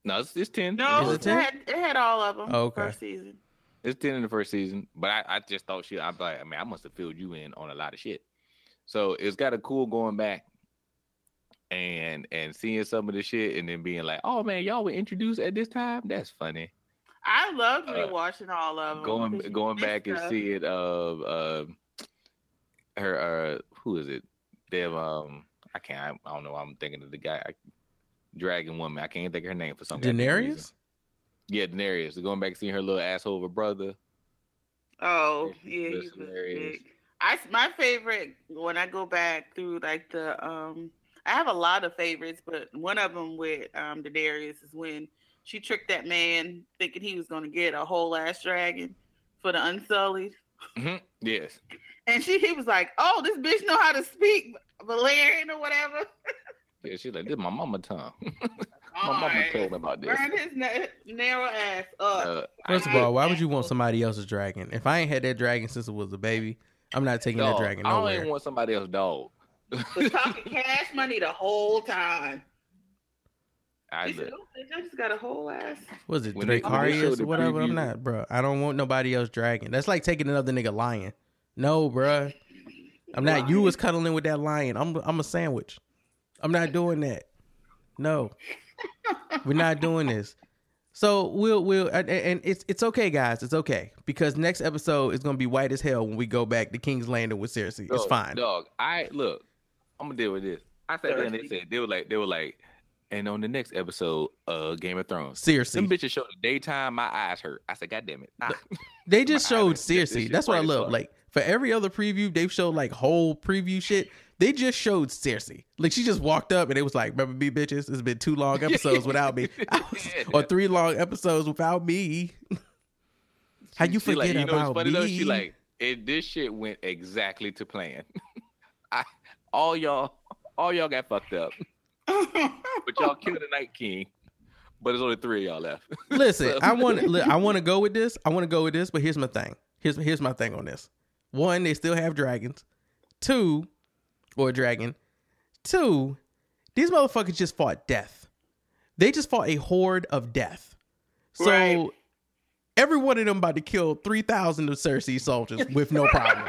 No, it's, it's ten. No, it, it 10? had, it had all of them. Oh, okay. First season. It's ten in the first season, but I, I just thought she. I'm like, I mean, I must have filled you in on a lot of shit. So it's got a cool going back, and and seeing some of the shit, and then being like, oh man, y'all were introduced at this time. That's funny. I loved Uh, rewatching all of them. Going going back and stuff. see it of uh, her uh who is it? them. Um, I can't. I, I don't know. I'm thinking of the guy, I, Dragon Woman. I can't think of her name for some goddamn reason. Daenerys. Yeah, Daenerys. Going back and seeing her little asshole of a brother. Oh Yeah, yeah, that's hilarious. big. I my favorite when I go back through like the um I have a lot of favorites, but one of them with um Daenerys is when she tricked that man thinking he was gonna get a whole ass dragon for the Unsullied, hmm Yes. and she he was like, "Oh, this bitch know how to speak Valyrian or whatever." Yeah, she's like, this my mama tongue. my All mama right. told me about this. Burn his na- narrow ass up. Uh, First of all, why would you want somebody else's dragon? If I ain't had that dragon since it was a baby, I'm not taking dog, that dragon nowhere. I don't even want somebody else's dog. was talking cash money the whole time. I He said, look, "Oh, bitch, I just got a whole ass. Was it When they- Dracarys or the whatever? I'm not, bro. I don't want nobody else dragon. That's like taking another nigga lion. No, bro. I'm not. You was cuddling with that lion. I'm. I'm a sandwich. I'm not doing that. No, we're not doing this. So we'll we'll and- and it's it's okay, guys. It's okay because next episode is gonna be white as hell when we go back to King's Landing with Cersei. It's fine. Dog, I look. I'm gonna deal with this. I sat there and they said they were like they were like, and on the next episode, uh, Game of Thrones. Them Cersei. bitches showed the daytime. My eyes hurt. I said, God damn it. Nah. They just showed eyes- Cersei. That's what I love. Like for every other preview, they've showed like whole preview shit. They just showed Cersei. Like she just walked up and it was like, "Remember me, bitches? It's been two long episodes without me, was- or three long episodes without me." How you forget like, you know about funny me? though? She like, it, this shit went exactly to plan. I, all y'all, all y'all got fucked up, but y'all killed the Night King. But there's only three of y'all left. Listen, So- I want I want to go with this. I want to go with this, but here's my thing. Here's here's my thing on this. One, they still have dragons. Two, or a dragon. Two, these motherfuckers just fought death. They just fought a horde of death. So Right. every one of them about to kill three thousand of Cersei soldiers with no problem.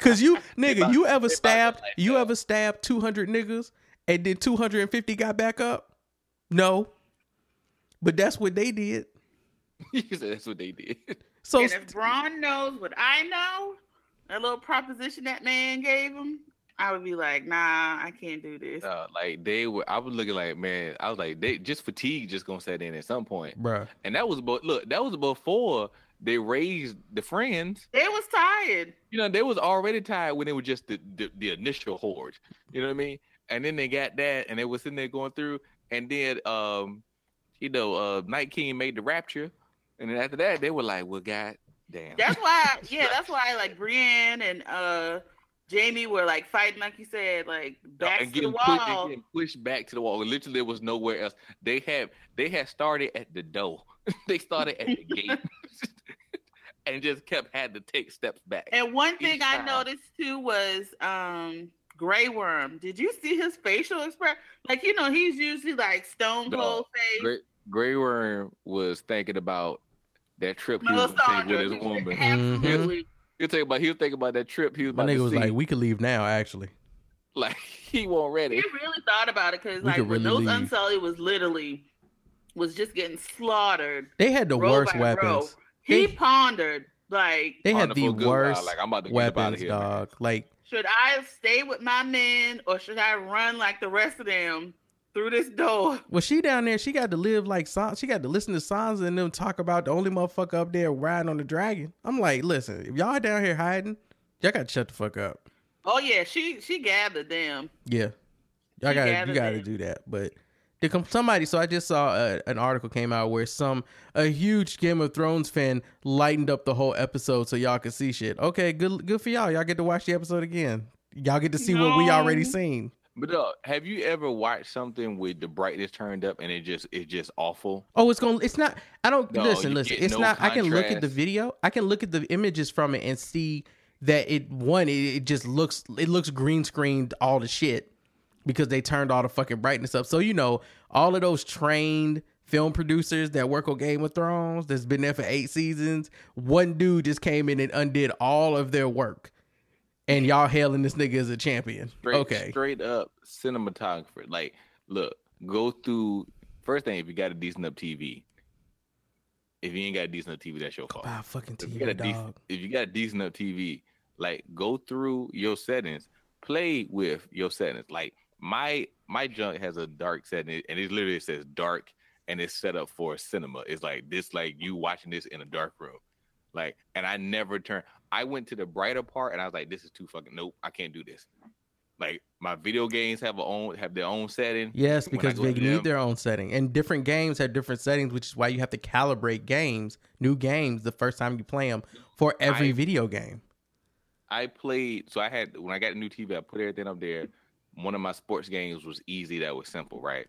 Cause you nigga, about- you ever they about to stabbed light you ever stabbed two hundred niggas and then two hundred and fifty got back up? No. But that's what they did. he said that's what they did. So and if Bronn knows what I know, that little proposition that man gave him, I would be like, nah, I can't do this. Uh, like they were, I was looking like, man, I was like, they just fatigue just gonna set in at some point, bruh. and that was, but look, that was before they raised the friends. They was tired. You know, they was already tired when they were just the, the the initial horde. You know what I mean? And then they got that, and they was sitting there going through, and then um, you know, uh, Night King made the rapture, and then after that, they were like, well, god damn. That's why, yeah, that's why like Brienne and uh Jaime were like fighting, like you said, like back and to the pushed, wall. getting pushed back to the wall. Literally, there was nowhere else. They had they had started at the door. they started at the gate, and just kept had to take steps back. And one thing I time. noticed too was um Grey Worm. Did you see his facial expression? Like you know, he's usually like stone No. cold face. Grey, Grey Worm was thinking about that trip he was gonna with his woman. Absolutely. He was thinking about he was thinking about that trip he was My about nigga to was see. like, we could leave now, actually. like he wasn't ready. He really thought about it because like could when really those leave. Unsullied was literally was just getting slaughtered. They had the worst by row. weapons. He They- pondered like, They had the the full good worst like, I'm about to get up outta weapons, here, man. dog. Like should I stay with my men or should I run like the rest of them through this door? was she down there? She got to live like San- she got to listen to Sansa and them talk about the only motherfucker up there riding on the dragon. I'm like, listen, if y'all down here hiding, y'all got to shut the fuck up. Oh yeah, she she gathered them. Yeah, y'all got you got to do that. But the somebody, so I just saw a, an article came out where some a huge Game of Thrones fan lightened up the whole episode so y'all could see shit. Okay, good good for y'all. Y'all get to watch the episode again. Y'all get to see what we already seen. But uh, have you ever watched something with the brightness turned up and it just it's just awful? Oh, it's going. to It's not. I don't No, listen. Listen. It's no not. I can look at the video. I can look at the images from it and see that it one. It, it just looks. It looks green screened all the shit because they turned all the fucking brightness up. So you know, all of those trained film producers that work on Game of Thrones that's been there for eight seasons. One dude just came in and undid all of their work, and y'all hailing this nigga as a champion. Straight, okay. straight up cinematographer. Like, look, go through first thing if you got a decent enough TV. If you ain't got a decent enough TV, that's your fault. Buy fucking If you got a TV, if you got a decent enough TV, like go through your settings, play with your settings. Like my my junk has a dark setting, and it literally says dark, and it's set up for cinema. It's like this, like you watching this in a dark room. Like, and I never turn. I went to the brighter part, and I was like, "This is too fucking nope. I can't do this." Like my video games have a own have their own setting. Yes, because they need them- their own setting, and different games have different settings, which is why you have to calibrate games, new games, the first time you play them for every I- video game. I played so I had when I got a new TV, I put everything up there. One of my sports games was easy, that was simple, right?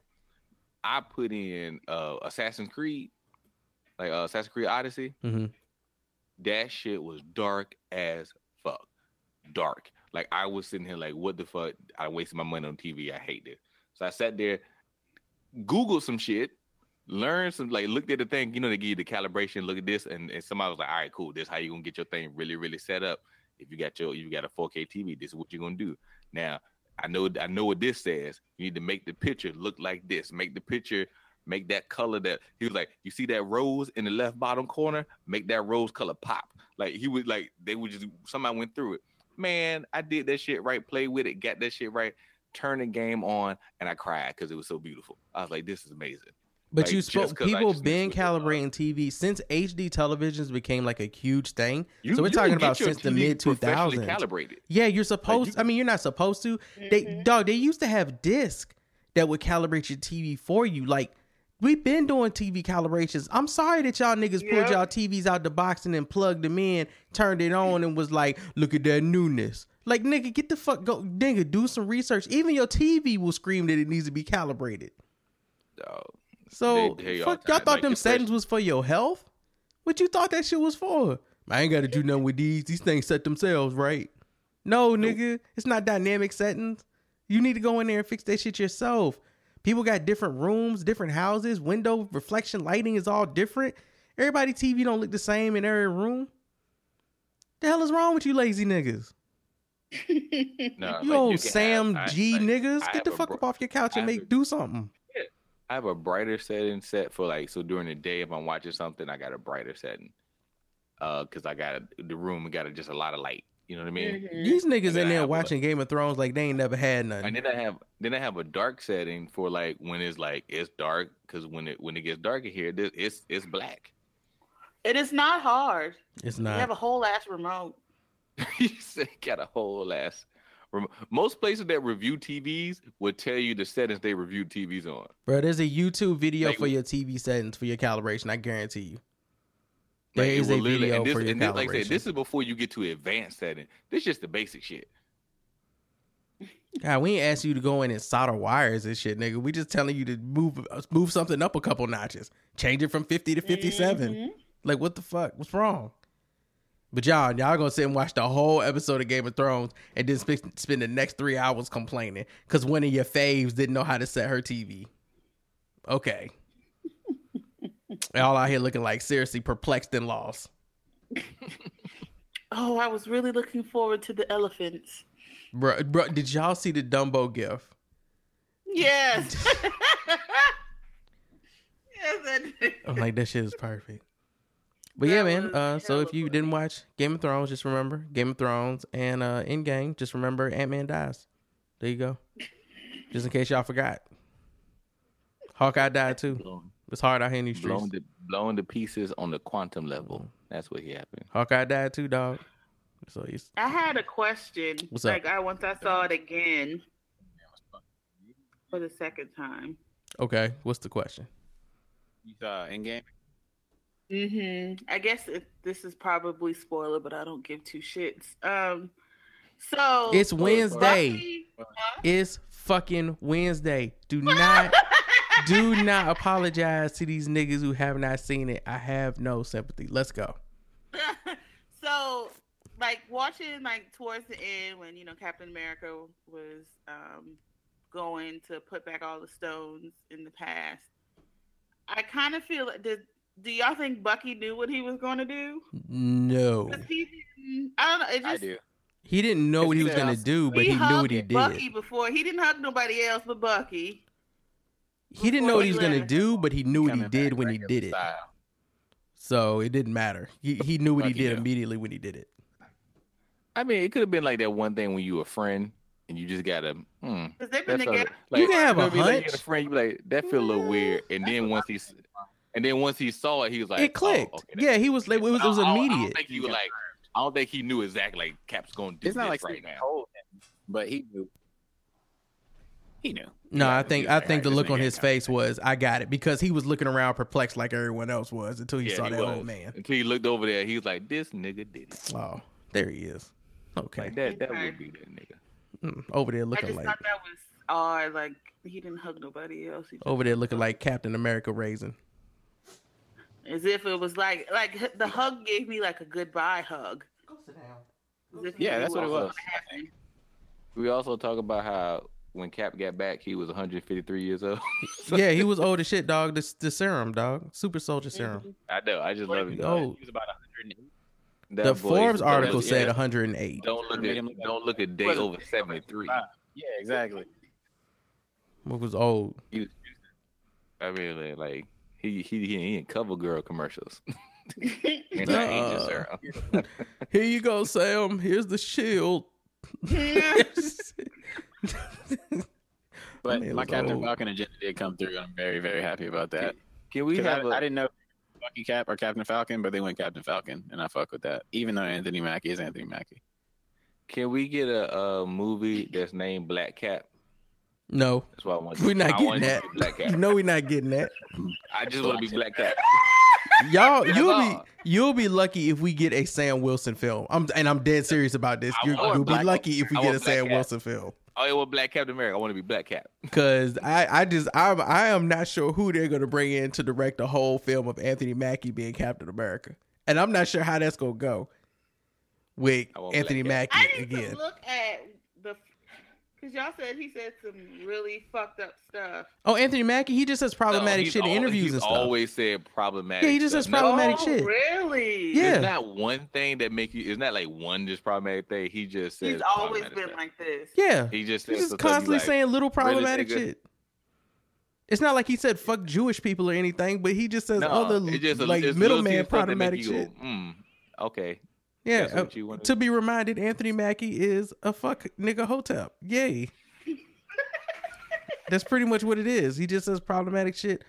I put in uh Assassin's Creed, like uh, Assassin's Creed Odyssey. hmm That shit was dark as fuck. Dark. Like I was sitting here like, what the fuck? I wasted my money on TV. I hate this. So I sat there, Googled some shit, learned some like looked at the thing, you know, they give you the calibration, look at this, and, and somebody was like, all right, cool. This how you gonna get your thing really, really set up. If you got your you got a 4K TV, this is what you're gonna do. Now, I know I know what this says. You need to make the picture look like this. Make the picture make that color that he was like, you see that rose in the left bottom corner? Make that rose color pop. Like he was like, they would just somebody went through it. Man, I did that shit right, play with it, got that shit right, turn the game on, and I cried because it was so beautiful. I was like, this is amazing. But Like, you just spoke 'cause I people been messed with it, uh, calibrating TV since HD televisions became like a huge thing. You- so we're talking about your since the mid two professionally thousands. Calibrated. Yeah, you're supposed. you I mean, you're not supposed to. They dog. They used to have disc that would calibrate your TV for you. Like we've been doing TV calibrations. I'm sorry that y'all niggas pulled y'all TVs out the box and then plugged them in, turned it on, and was like, "Look at that newness." Like nigga, get the fuck go, nigga. Do some research. Even your TV will scream that it needs to be calibrated. Dog. So They all fuck, y'all thought like, them settings was for your health? What you thought that shit was for? I ain't got to do nothing with these. These things set themselves, right? No, nigga, it's not dynamic settings. You need to go in there and fix that shit yourself. People got different rooms, different houses, window reflection lighting is all different. Everybody TV don't look the same in every room. The hell is wrong with you lazy niggas? No, You like, old can Sam have- I- G like, niggas, I get the fuck bro- up off your couch and make a- do something. I have a brighter setting set for like so during the day if I'm watching something I got a brighter setting. Uh, cause I got a, the room got a, just a lot of light. You know what I mean? Mhm. These niggas in there have a- watching Game of Thrones like they ain't never had nothing. And then I have then I have a dark setting for like when it's like it's dark because when it when it gets dark in here, this- it's it's black. And It is not hard. It's not. You have a whole ass remote. you say got a whole ass. remo- Most places that review TVs would tell you the settings they review TVs on. Bro, there's a YouTube video Like- for your TV settings for your calibration. I guarantee you. There Like, it is will a video and this, for your and this, like I calibration. said, this is before you get to advanced setting. This is just the basic shit. God, we ain't asked you to go in and solder wires and shit, nigga. We just telling you to move move something up a couple notches, change it from fifty to 57 Mhm. Like, what the fuck? What's wrong? But y'all, y'all gonna sit and watch the whole episode of Game of Thrones and then spend, spend the next three hours complaining because one of your faves didn't know how to set her TV. Okay. Y'all out here looking like seriously perplexed and lost. Oh, I was really looking forward to the elephants. Bro, bro, did y'all see the Dumbo gif? Yes. yes, I did. I'm like, that shit is perfect. But yeah, man. Uh, so if you funny. didn't watch Game of Thrones, just remember Game of Thrones and uh, Endgame. Just remember Ant Man dies. There you go. Just in case y'all forgot. Hawkeye died too. Blown, It's hard out here in these streets. blown to blown to pieces on the quantum level. That's what happened. Hawkeye died too, dog. So he's I had a question. What's up? like I once I saw it again for the second time. okay. What's the question? You saw Endgame? hmm I guess it, this is probably spoiler, but I don't give two shits. Um, so It's Wednesday. Buffy- It's fucking Wednesday. Do not do not apologize to these niggas who have not seen it. I have no sympathy. Let's go. so like watching like towards the end when you know Captain America was um going to put back all the stones in the past. I kind of feel like did do y'all think Bucky knew what he was going to do? No. he didn't. I don't know. It I do. He didn't know what he was gonna do, but he, he knew what he did. Bucky before he didn't hug nobody else but Bucky. He didn't know what he was gonna do, but he knew what he did when he did it. So it didn't matter. He he knew what he did immediately when he did it. I mean, it could have been like that one thing when you a friend and you just gotta. Hmm, been together. like, You can have a know what I? Like, you hunch. a friend, you be like, that feel a little weird, and then once he's, and then once he saw it, he was like, it clicked. Oh, okay, yeah, he was. Like, it was, it was I don't- I don't immediate. think he was like, I don't think he knew exactly like Cap's going to do It's not this like right now. told him, but he knew. He knew. No, Yeah, I think he I think the look on his face was I got it because he was looking around perplexed like everyone else was until he Yeah, saw he that was. old man. Until he looked over there, he was like, "This nigga did it." Oh, there he is. Okay, Like that, that would be that nigga. Mm, over there I looking just like thought that was odd. Like he didn't hug nobody else. He over there looking like Captain America raisin. as if it was like like the hug gave me like a goodbye hug. As if he Yeah, knew that's what it was. happening. We also talk about how when Cap got back, he was 153 years old. yeah, he was old as shit, dog. The, the serum, dog. Super soldier serum. I know. I just love it. Oh, He was about 108. That the voice, Forbes article look- said yeah, 108. Don't look at don't look a day over 73. Yeah, exactly. What was old? He was- I mean, like, like he he he ain't cover girl commercials. and that ain't just her. Here you go, Sam. Here's the shield. But my was Captain old. Falcon agenda did come through, and I'm very, very happy about that. Can we have I, a I didn't know if Bucky Cap or Captain Falcon, but they went Captain Falcon, and I fuck with that. Even though Anthony Mackie is Anthony Mackie. can we get a, a movie that's named Black Cap? No, That's why I want. we're not I getting want it to that. be Black You Cap. know we're not getting that. I just want to be Black Cap. Y'all, you'll be you'll be lucky if we get a Sam Wilson film. I'm and I'm dead serious about this. You, want you'll be lucky if we I get a Black Sam Cat. Wilson film. Oh, yeah, well, Black Captain America. I want to be Black Cap. Cause I, I just I'm I am not sure who they're gonna bring in to direct the whole film of Anthony Mackie being Captain America, and I'm not sure how that's gonna go with Anthony Black Mackie I need again. to look at the because y'all said he said some really fucked up stuff. Oh, Anthony Mackie, he just says problematic No, shit in al- interviews he's and stuff. always said problematic. Yeah, he just stuff. says problematic oh, shit. really? Yeah. It's not one thing that make you. It's not like one just problematic thing. He just says He's always been stuff. like this. yeah, He just he's just constantly like, saying little problematic nigga? shit. It's not like he said fuck Jewish people or anything, but he just says No, other just a- like middleman things that make problematic you go, shit. Mm, okay, Yeah, That's what uh, you wanna to be reminded, Anthony Mackie is a fuck nigga hotep. Yay. That's pretty much what it is. He just says problematic shit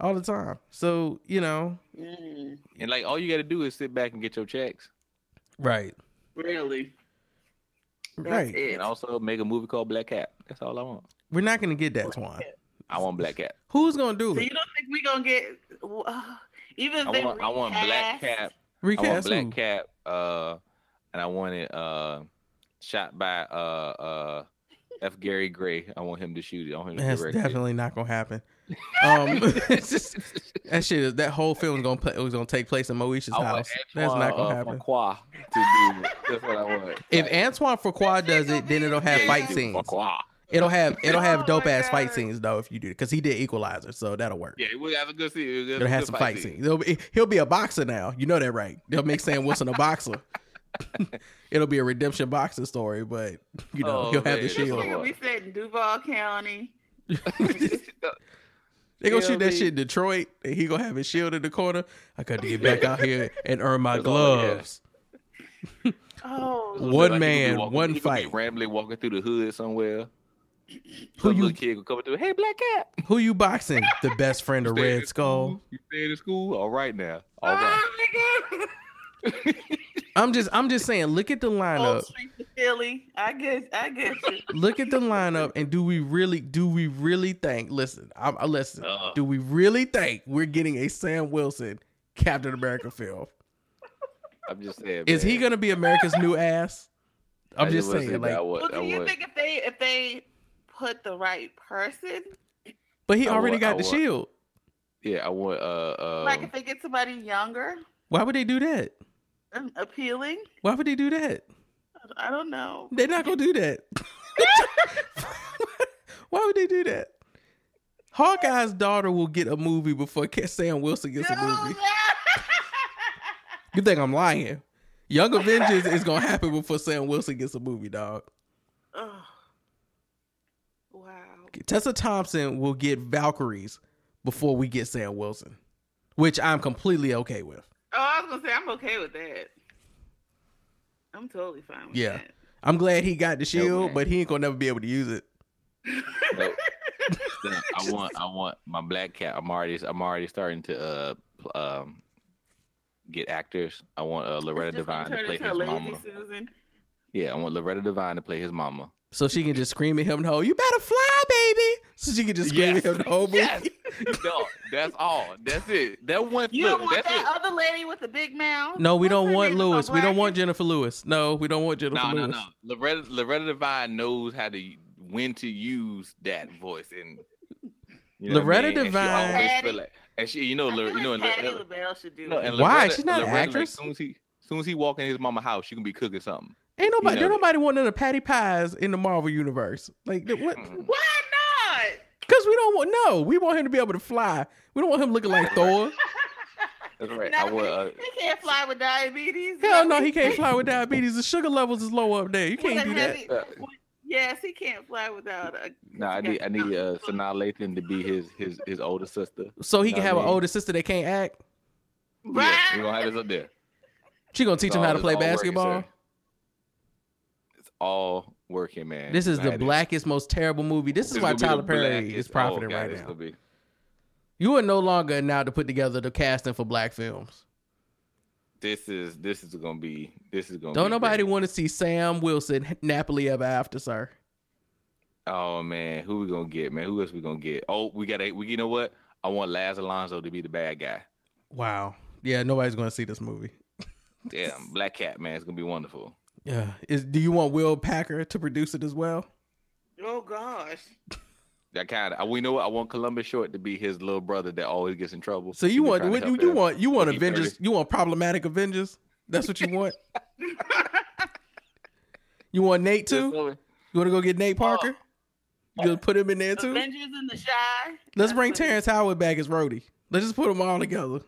all the time. So, you know, Mm, and like all you got to do is sit back and get your checks, right. really? That's Right. it. and also make a movie called Black Cat. That's all I want. We're not going to get that, Twan. I want Black Cat. Who's going to do So it? you don't think we're gonna get uh, even if I they want. I want Black recast- Cat. I want Recast Black who? Cat. Uh, and I want it uh shot by uh uh F. Gary Gray. I want him to shoot it. I want him to That's direct it. definitely not going to happen. Um, just- that shit, is- that whole film is going to play, was to take place in Moesha's house. That's not going to uh, happen. Fuqua to do it. That's what I want. If Antoine Fuqua does it, then it'll have yeah, fight scenes. Fuqua. It'll have it'll have Oh dope my ass fight scenes though if you do it because he did Equalizer, so that'll work. Yeah, we'll have a good scene. It'll have some fight scenes. It'll be, he'll be a boxer now. You know that, right? They'll make Sam Wilson a boxer. It'll be a redemption boxing story, but you know Oh, he'll have man, the shield. what- Nigga, we said in Duval County. They gonna shoot that shit in Detroit, and he gonna have his shield in the corner. I got to get back out here and earn my That's gloves. Oh, One man, one fight. Rambling, walking through the hood somewhere. Who you little kid will come through. Hey, Black Cat. who you boxing? The best friend of Red Skull. You staying in school? All right now. All right. oh my God. I'm just I'm just saying. Look at the lineup. Street Philly. I get, I get you. look at the lineup and do we really do we really think listen I'm, I listen Uh. do we really think we're getting a sam wilson captain america film I'm just saying. is he gonna be america's new ass i'm I just saying like that would, Well, do you would. think if they if they put the right person, but he I already would- got I the would. shield. Yeah, I want. Uh, uh, like if they get somebody younger, why would they do that? Appealing, why would they do that? I don't know. they're not gonna do that. Why would they do that? Hawkeye's daughter will get a movie before sam wilson gets a movie. you think i'm lying? Young avengers is gonna happen before sam wilson gets a movie dog. Ugh. Wow. Tessa Thompson will get Valkyries before we get Sam Wilson, which I'm completely okay with. Oh, I was gonna say I'm okay with that. I'm totally fine with Yeah. that. I'm glad he got the shield, man. but he ain't gonna never be able to use it. No. No, I want, I want my black cat. I'm already, I'm already starting to uh, um, get actors. I want uh, Loretta Devine to play his mama. Susan. Yeah, I want Loretta Devine to play his mama. So she can just scream at him the whole, you better fly, baby. So she can just scream Yes. at him the whole movie. Yes. No, that's all. That's it. That one. You look, don't want that's that it. other lady with the big mouth? No, we What's don't want Lewis. We don't want Jennifer Lewis. No, we don't want Jennifer Lewis. No, no, no. Loretta, Loretta Devine knows how to when to use that voice, and you know what I Loretta mean? And she Patti. like, and she, you know, I feel you know, like and Patti Loretta- LaBelle should do no, it. and Why? She's not an Loretta, like, actress. soon as he, soon as he walk in his mama house, she gonna be cooking something. Ain't nobody, You there nobody want none of Patti Pies in the Marvel universe. Like what? Why not? Because we don't want no. We want him to be able to fly. We don't want him looking like Thor. That's right. Now, I would. Uh, he can't fly with diabetes. Hell no, he can't fly with diabetes. The sugar levels is low up there. You can't do that. heavy- Uh, Yes, he can't fly without a. no, I need I need uh, Sanaa Lathan to be his his his older sister. So he can have I an older sister that can't act. Yeah, we gonna have this up there. She gonna teach him how to play all working, basketball. sir. It's all working, man. This is the blackest, most terrible movie. This is why gonna be the Tyler Perry is profiting oh, right now. be- You are no longer now to put together the casting for black films. This is this is gonna be this is gonna. Don't be nobody want to see Sam Wilson Napoli ever after, sir. Oh man, who we gonna get, man? Who else we gonna get? Oh, we got a. We you know what? I want Laz Alonso to be the bad guy. Wow. Yeah, nobody's gonna see this movie. Damn, Black Cat, man, it's gonna be wonderful. Yeah. Is do you want Will Packer to produce it as well? Oh gosh. That kind of. Uh, we know I want Columbus Short to be his little brother that always gets in trouble. So you want what you, help you want you want Avengers 30. you want problematic Avengers? That's what you want? you want Nate too? You want to go get Nate Parker? Oh. You gonna put him in there too? Avengers in the Shy. Let's That's bring what- Terrence Howard back as Rhodey. Let's just put them all together.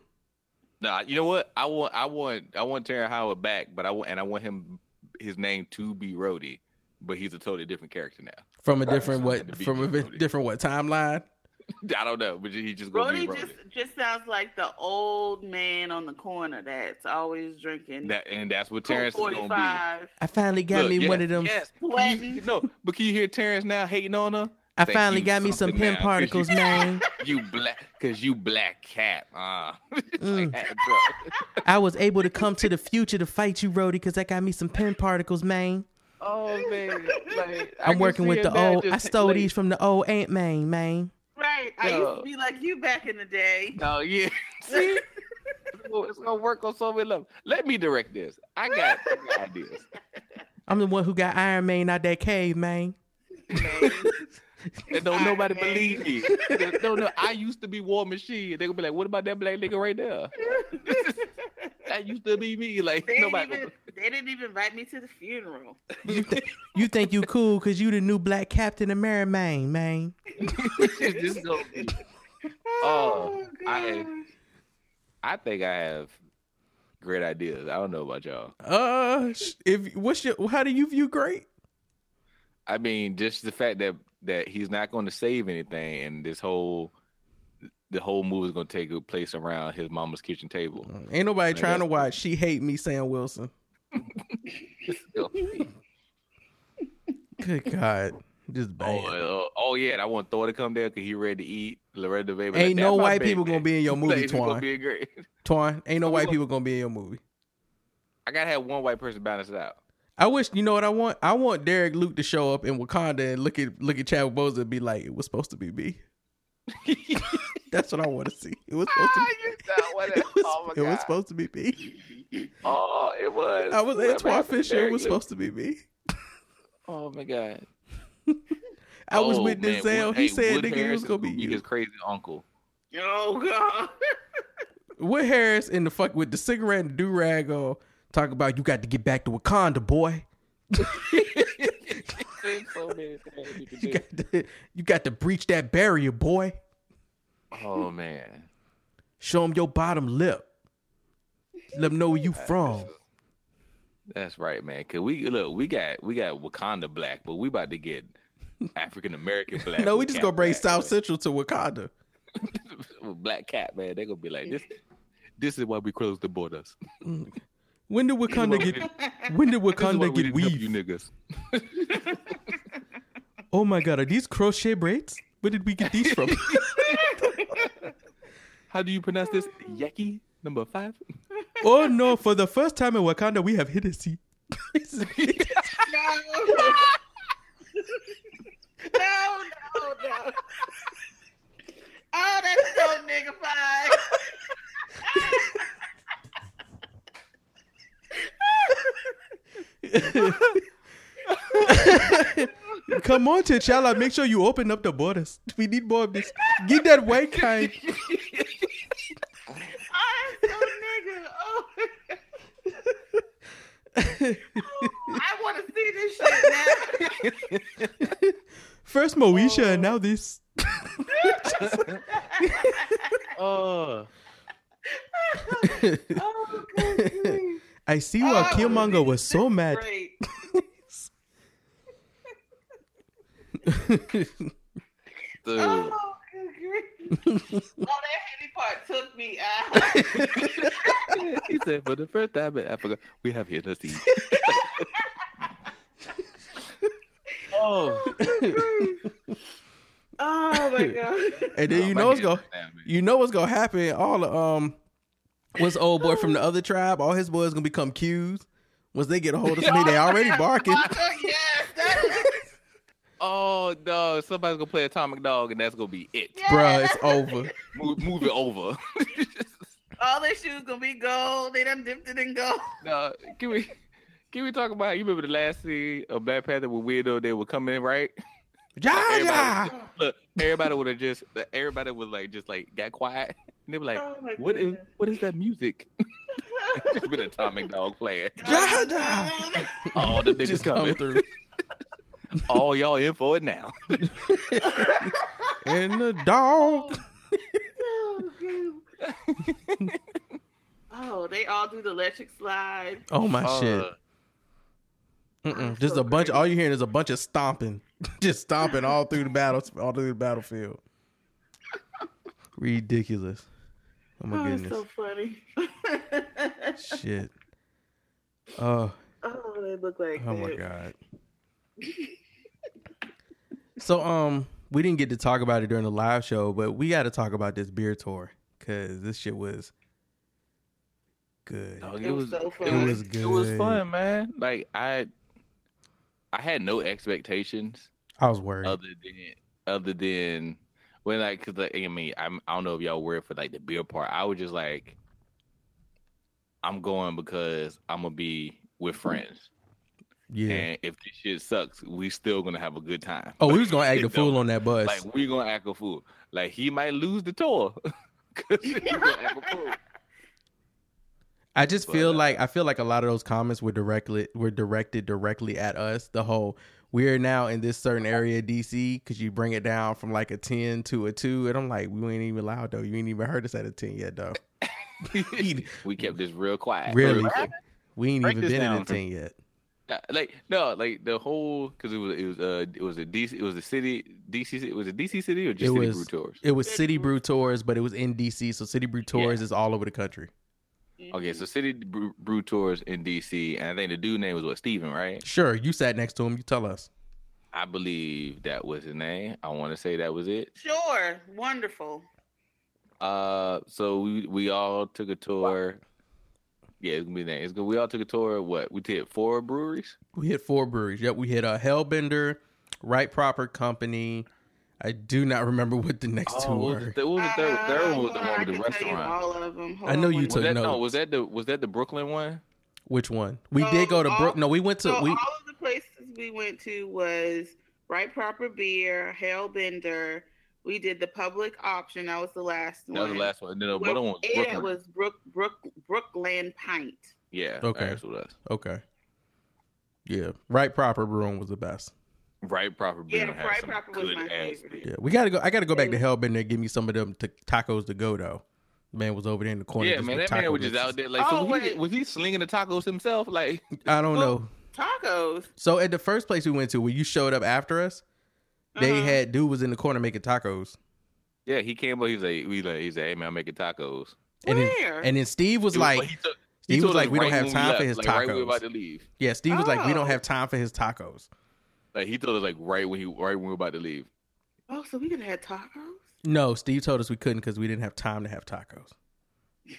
Nah, you know what? I want, I want, I want Terrence Howard back, but I want, and I want him, his name to be Rhodey, but he's a totally different character now. From a different what from a Rhodey. different what timeline? I don't know, but he just gonna Brody be Rhodey. just just sounds like the old man on the corner that's always drinking. That and that's what Colt Terrence is gonna be. I finally got be. me Look, one of them. Yes. No, but can you hear Terrence now hating on her? I Thank finally got me some something Pym particles, you- man. You black, cause you black cat. Uh. Mm. Had. I was able to come to the future to fight you, Rhodey, because I got me some Pym particles, man. oh man, like, I I'm working with the old. I stole like, these from the old Ant Man, man. Right. I used to be like you back in the day. Oh yeah. See, it's gonna- work on so many levels. Let me direct this. I got, I got ideas. I'm the one who got Iron Man out that cave, man. And don't nobody Iron believe me. No, no. I used to be War Machine. They gonna be like, "What about that black nigga right there?" that used to be me. Like They didn't, nobody. even, they didn't even invite me to the funeral. You, th- you think you cool because you the new black Captain America, man, man. This is gonna Oh, I- gosh. I think I have great ideas. I don't know about y'all. Uh, if what's your how do you view great? I mean, just the fact that that he's not going to save anything, and this whole the whole movie is going to take place around his mama's kitchen table. Ain't nobody trying to watch. She hate me, Sam Wilson. Good God, just bad. Oh, uh, oh yeah, I want Thor to come there because he ready to eat. Loretta Baby. Ain't no white people gonna be in your movie, Twan. be great. Ain't no white people gonna be in your movie. I gotta have one white person balance it out. I wish you know what I want. I want Derek Luke to show up in Wakanda and look at look at Chadwick Boseman and be like, "It was supposed to be me." That's what I want to see. It was supposed to. Ah, Be, you know what? it was, oh it was supposed to be me. Oh, it was. I was Whatever Antoine happened to Fisher. It was Luke? supposed to be me. Oh my god. I was Oh, with man, Denzel. Wood- he hey, said, Wood "Nigga, it was gonna be His you." crazy uncle. Oh god. Wood Harris in the fuck with the cigarette and do rag on, talk about you got to get back to Wakanda, boy. You got to, you got to breach that barrier, boy. oh man. Show them your bottom lip. Let them know where you from. That's right, man. Cause we look, we got we got Wakanda black, but we about to get African American black. No, we just gonna bring Black, South man. Central to Wakanda. Black cat, man. They gonna be like this. This is why we close the borders. Mm. When did Wakanda get? When did This is why Wakanda we get didn't you niggas. Oh my god, are these crochet braids? Where did we get these from? How do you pronounce this? Yeki number five. oh no! For the first time in Wakanda, we have Hennessy. No. no, no, no. Oh, that's so niggified. Come on, T'Challa, make sure you open up the borders. We need more of this. Get that white kind. I'm so nigga. Oh. I want to see this shit now. First Moesha, and now this. Oh, Oh, good grief. I see why Oh, Killmonger was so mad. dude. Oh, good grief. oh, that heavy part took me out. he said, for the first time in Africa, we have here Hennessy. oh, oh my god. And then you know what's going you know what's gonna happen. All the um what's the old boy from the oh. other tribe, all his boys gonna become Qs. Once they get a hold of me, they already barking. Oh, yes. Oh no, somebody's gonna play Atomic Dog, and that's gonna be it. Yeah, Bruh, it's over. Move, move it over. All their shoes gonna be gold. They done dipped it in gold. no, can we can we talk about? You remember the last scene of Black Panther with Weirdo? They were coming in right. Ja, ja. Everybody, look, everybody would have just, everybody was like, just like got quiet. And they were like, Oh my "What is, goodness. what is that music?" Just been Atomic Dog playing. Ja, ja. All the niggas Just come coming. through. All y'all in for it now. And the dog. oh, they all do the electric slide. Oh my Uh, shit. Mm-mm. Just so a bunch. crazy. All you hearing is a bunch of stomping, just stomping all through the battle, all through the battlefield. Ridiculous. Oh my oh, it's goodness. so funny. Shit. Oh, oh, they look like oh my god. So um, we didn't get to talk about it during the live show, but we got to talk about this beer tour because this shit was good. Dog, It was so It was, It was it was fun, man. Like I, I had no expectations I was worried. other than other than when like because like, I mean I'm, I don't know if y'all were for like the beer part. I was just like, I'm going because I'm gonna be with friends, yeah. and if this shit sucks, we still gonna have a good time. Oh, we was gonna act a fool on that bus. Like we gonna act a fool. Like he might lose the tour. 'Cause gonna act a fool. I just But, feel uh, like I feel like a lot of those comments were directly were directed directly at us. The whole we're now in this certain area of DC because you bring it down from like a ten to a two, and I'm like, we ain't even loud though. You ain't even heard us at a ten yet though. we kept this real quiet. Really, we ain't Break even been in down a for- ten yet. Uh, like no, like the whole because it was it was uh it was a DC it was a city DC it was a DC city or just It City was- Brew Tours. It was City City Brew- Brew Tours, but it was in DC, so City Brew Tours is all over the country. Okay, so City Brew, Brew Tours in DC, and I think the dude name was what Steven, right? Sure, you sat next to him. You tell us. I believe that was his name. I want to say that was it. Sure, wonderful. Uh, so we we all took a tour. Yeah, it's gonna be that. It's gonna. We all took a tour. of What we did four breweries. We hit four breweries. Yep, we hit a uh, Hellbender, Right Proper Company. I do not remember what the next two Oh, what was were. the, what was the third, ah, third one was the one with the can tell you restaurant. All of them. I know you Was took that no? Was that the was that the Brooklyn one? Which one? We So, did go to Brooklyn. No, we went to So we. all of the places we went to was Right Proper Beer, Hellbender. We did the public option. That was the last That one. That was the last one. No, then the other one was Brooklyn. it was Brook Brook Brookland Pint. yeah. Okay. That's what it was. Okay. Yeah, Right Proper Brewing was the best. Right proper beer. Yeah, had Right some Proper was my favorite. beer. Yeah, we gotta go. I gotta go back to Hellbender and give me some of them t- tacos to go though. Man was over there in the corner. Yeah, man, that man taco was just out there. Like, Oh, so was he, wait. was he slinging the tacos himself? Like, I don't know. Tacos. So at the first place we went to, where you showed up after us, they Uh-huh. had dude was in the corner making tacos, yeah, he came up. He was like, we like, he said, hey man, I'm making tacos. and then, Where? and then Steve was was- like, he took, Steve was like, us "We don't have when we time for his like, Right we were about tacos." to leave. Yeah, Steve was like, "We don't Oh. have time for his tacos." Like he told us like right when he right when we were about to leave. Oh, so we could have had tacos? No, Steve told us we couldn't because we didn't have time to have tacos.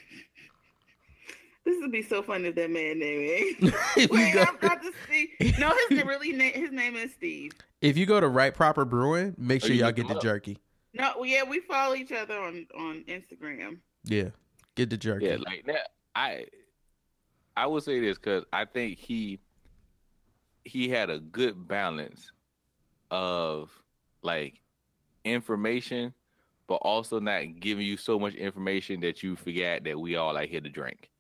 This would be so funny if that man name if, you Wait, go, I'm about to see. No, his really name. His name is Steve. if you go to Right Proper Brewing, make Oh, sure you y'all get the up. jerky. No, well, yeah, we follow each other on on Instagram. Yeah, get the jerky. Yeah, like that. I I would say this because I think he he had a good balance of like information, but also not giving you so much information that you forget that we all like here to drink.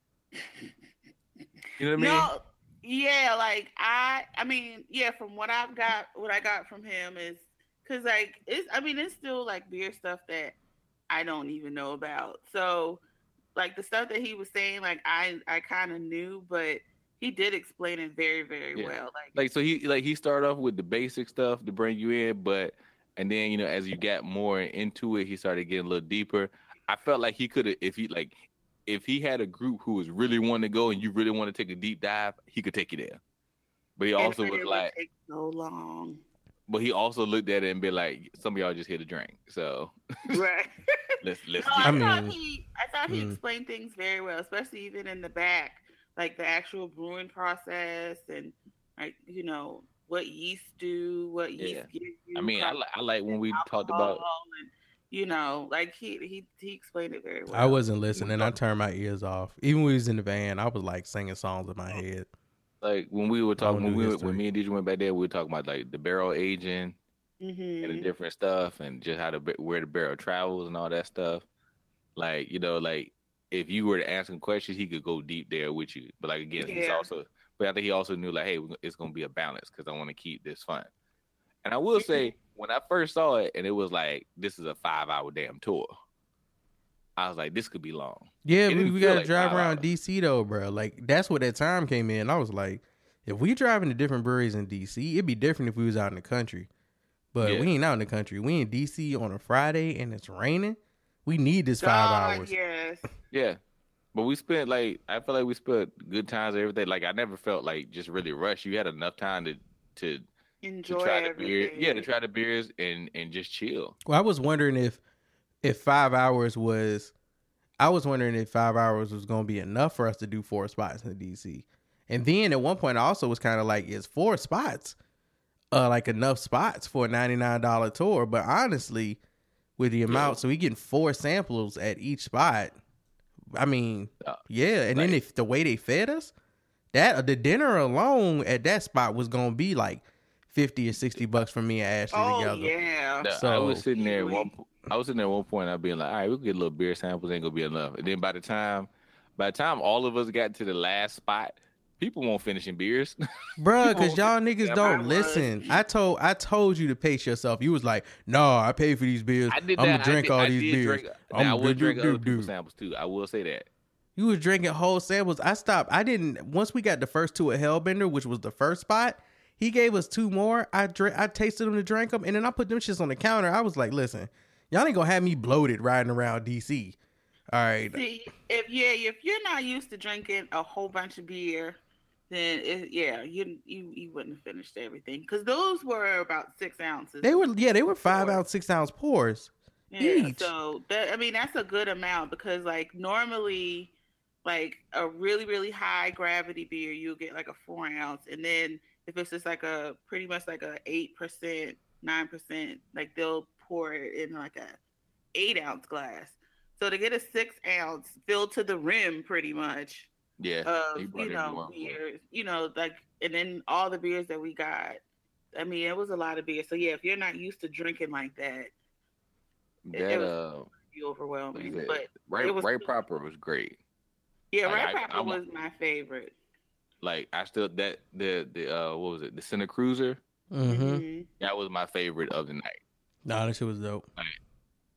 You know what I mean? No, yeah, like I, I mean, yeah, from what I've got, what I got from him is because like it's, I mean, it's still like beer stuff that I don't even know about. So, like the stuff that he was saying, like I, I kind of knew, but he did explain it very, very Yeah. well. Like, like so he like he started off with the basic stuff to bring you in, but and then you know as you got more into it, he started getting a little deeper. I felt like he could have if he like if he had a group who was really wanting to go and you really want to take a deep dive, he could take you there. But he also was would like, take so long, but he also looked at it and be like, some of y'all just here to drink, so right? let's let's No, I, I thought mean, he, I thought he mm. explained things very well, especially even in the back, like the actual brewing process and like you know what yeast do, what yeast Yeah. gives you. I mean, I, li- I like when we talked about and, you know, like he he he explained it very well. I wasn't listening. I turned my ears off. Even when we was in the van, I was like singing songs in my head. like when we were talking when we were, when me and DJ went back there, we were talking about like the barrel aging Mhm. and the different stuff and just how the ba- where the barrel travels and all that stuff. Like you know, like if you were to ask him questions, he could go deep there with you. But like again, he's also. But I think he also knew like, hey, it's gonna be a balance because I want to keep this fun. And I will mm-hmm. say, when I first saw it, and it was like, this is a five-hour damn tour. I was like, this could be long. Yeah, It we, we gotta like drive around hours. DC though, bro. Like that's what that time came in. I was like, if we driving to different breweries in DC, it'd be different if we was out in the country. But Yeah. we ain't out in the country. We in DC on a Friday and it's raining. We need this five God, hours. Yes. Yeah. But we spent like I feel like we spent good times and everything. Like I never felt like just really rushed. You had enough time to to, to Enjoy try the everything. beer. Yeah, to try the beers and and just chill. Well, I was wondering if if five hours was, I was wondering if five hours was gonna be enough for us to do four spots in DC. And then at one point, I also was kind of like, is four spots, uh, like enough spots for a ninety nine dollar tour? But honestly, with the amount, so we getting four samples at each spot. I mean, Uh, yeah, and then if the way they fed us, that the dinner alone at that spot was gonna be like fifty or sixty bucks for me and Ashley together. Oh together. yeah. So I was sitting there at one. po- I was sitting there at one point. I'd be like, all right, we can get a little beer samples. Ain't gonna be enough. And then by the time, by the time all of us got to the last spot, people won't finish in beers. Bruh, cause y'all niggas don't was. listen. I told I told you to pace yourself. You was like, no, I paid for these beers. I I'm gonna that. drink I did, all I these did beers. Drink, I'm now, I will drink do, other do, people's do. samples too. I will say that. You was drinking whole samples. I stopped. I didn't. Once we got the first two at Hellbender, which was the first spot, he gave us two more. I drank. I tasted them to drink them, and then I put them shits on the counter. I was like, listen, y'all ain't gonna have me bloated riding around DC. All right. See, if yeah, if you're not used to drinking a whole bunch of beer, then it, yeah, you you you wouldn't have finished everything because those were about six ounces. They were yeah, they were five ounce, six ounce pours. Yeah, each. so that I mean that's a good amount because like normally, like a really really high gravity beer, you'll get like a four ounce, and then if it's just like a pretty much like a eight percent, nine percent, like they'll pour it in like a eight ounce glass. So to get a six ounce filled to the rim, pretty much Yeah. of you know everyone for it. beers, you know, like and then all the beers that we got. I mean, it was a lot of beer. So yeah, if you're not used to drinking like that, it That was- uh, it'd overwhelming. yeah, But right, it was- right proper was great. yeah, Like, right I- proper I'm was my favorite. Like I still that the the uh what was it the Center Cruiser Mm-hmm. Mhm. that was my favorite of the night. Nah, that shit was dope.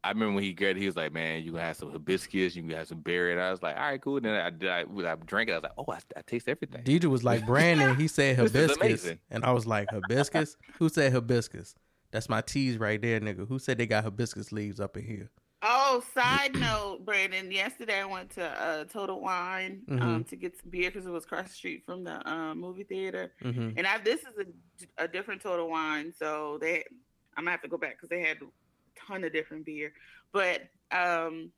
I remember when he got it, he was like, "Man, you gonna have some hibiscus, you can have some berry," and I was like, "All right, cool." And then I did, I, when I drank it, I was like, "Oh, I, I taste everything." DJ was like Brandon. He said hibiscus, and I was like hibiscus. Who said hibiscus? That's my tease right there, nigga. Who said they got hibiscus leaves up in here? Oh, side note, Brandon. Yesterday I went to uh, Total Wine um, Mhm. to get some beer because it was across the street from the um, movie theater. hmm And I, this is a, a different Total Wine, so they I'm gonna have to go back because they had a ton of different beer. But um,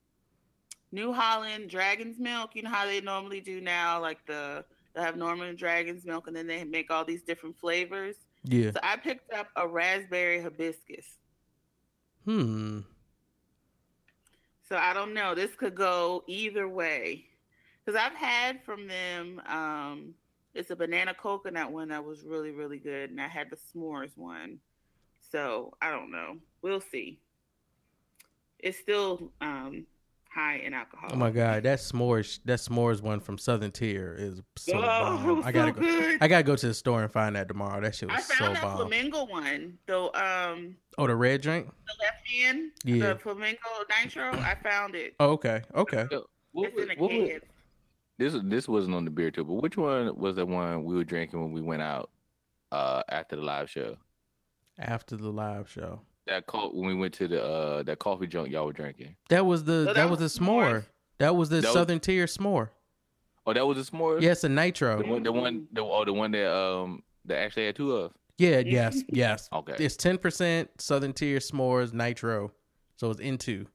New Holland Dragon's Milk, you know how they normally do now, like the they have Norman Dragon's Milk, and then they make all these different flavors. Yeah. So I picked up a raspberry hibiscus. Hmm. So I don't know. This could go either way. Because I've had from them, um, it's a banana coconut one that was really, really good. And I had the s'mores one. So I don't know. We'll see. It's still um, high in alcohol. Oh my god, that s'mores that s'mores one from Southern Tier is so Oh, bomb. I gotta so go. good. I gotta go to the store and find that tomorrow. That shit I was so found that bomb. flamingo one, though. Um, Oh, the red drink. the left hand, Yeah. the flamingo nitro. I found it. Oh, okay, okay. What it's in a was- what can. this was this wasn't on the beer tour, but which one was the one we were drinking when we went out uh after the live show? After the live show, That co- when we went to the uh that coffee junk y'all were drinking. that was the So that, was the s'more. s'mores. That was the That was- Southern Tier s'more. Oh, that was a s'more. Yes, a the nitro. one, the one, the, oh, the one that um that actually had two of. Yeah, yes, yes. Okay, It's ten percent Southern Tier s'mores nitro, so it's into.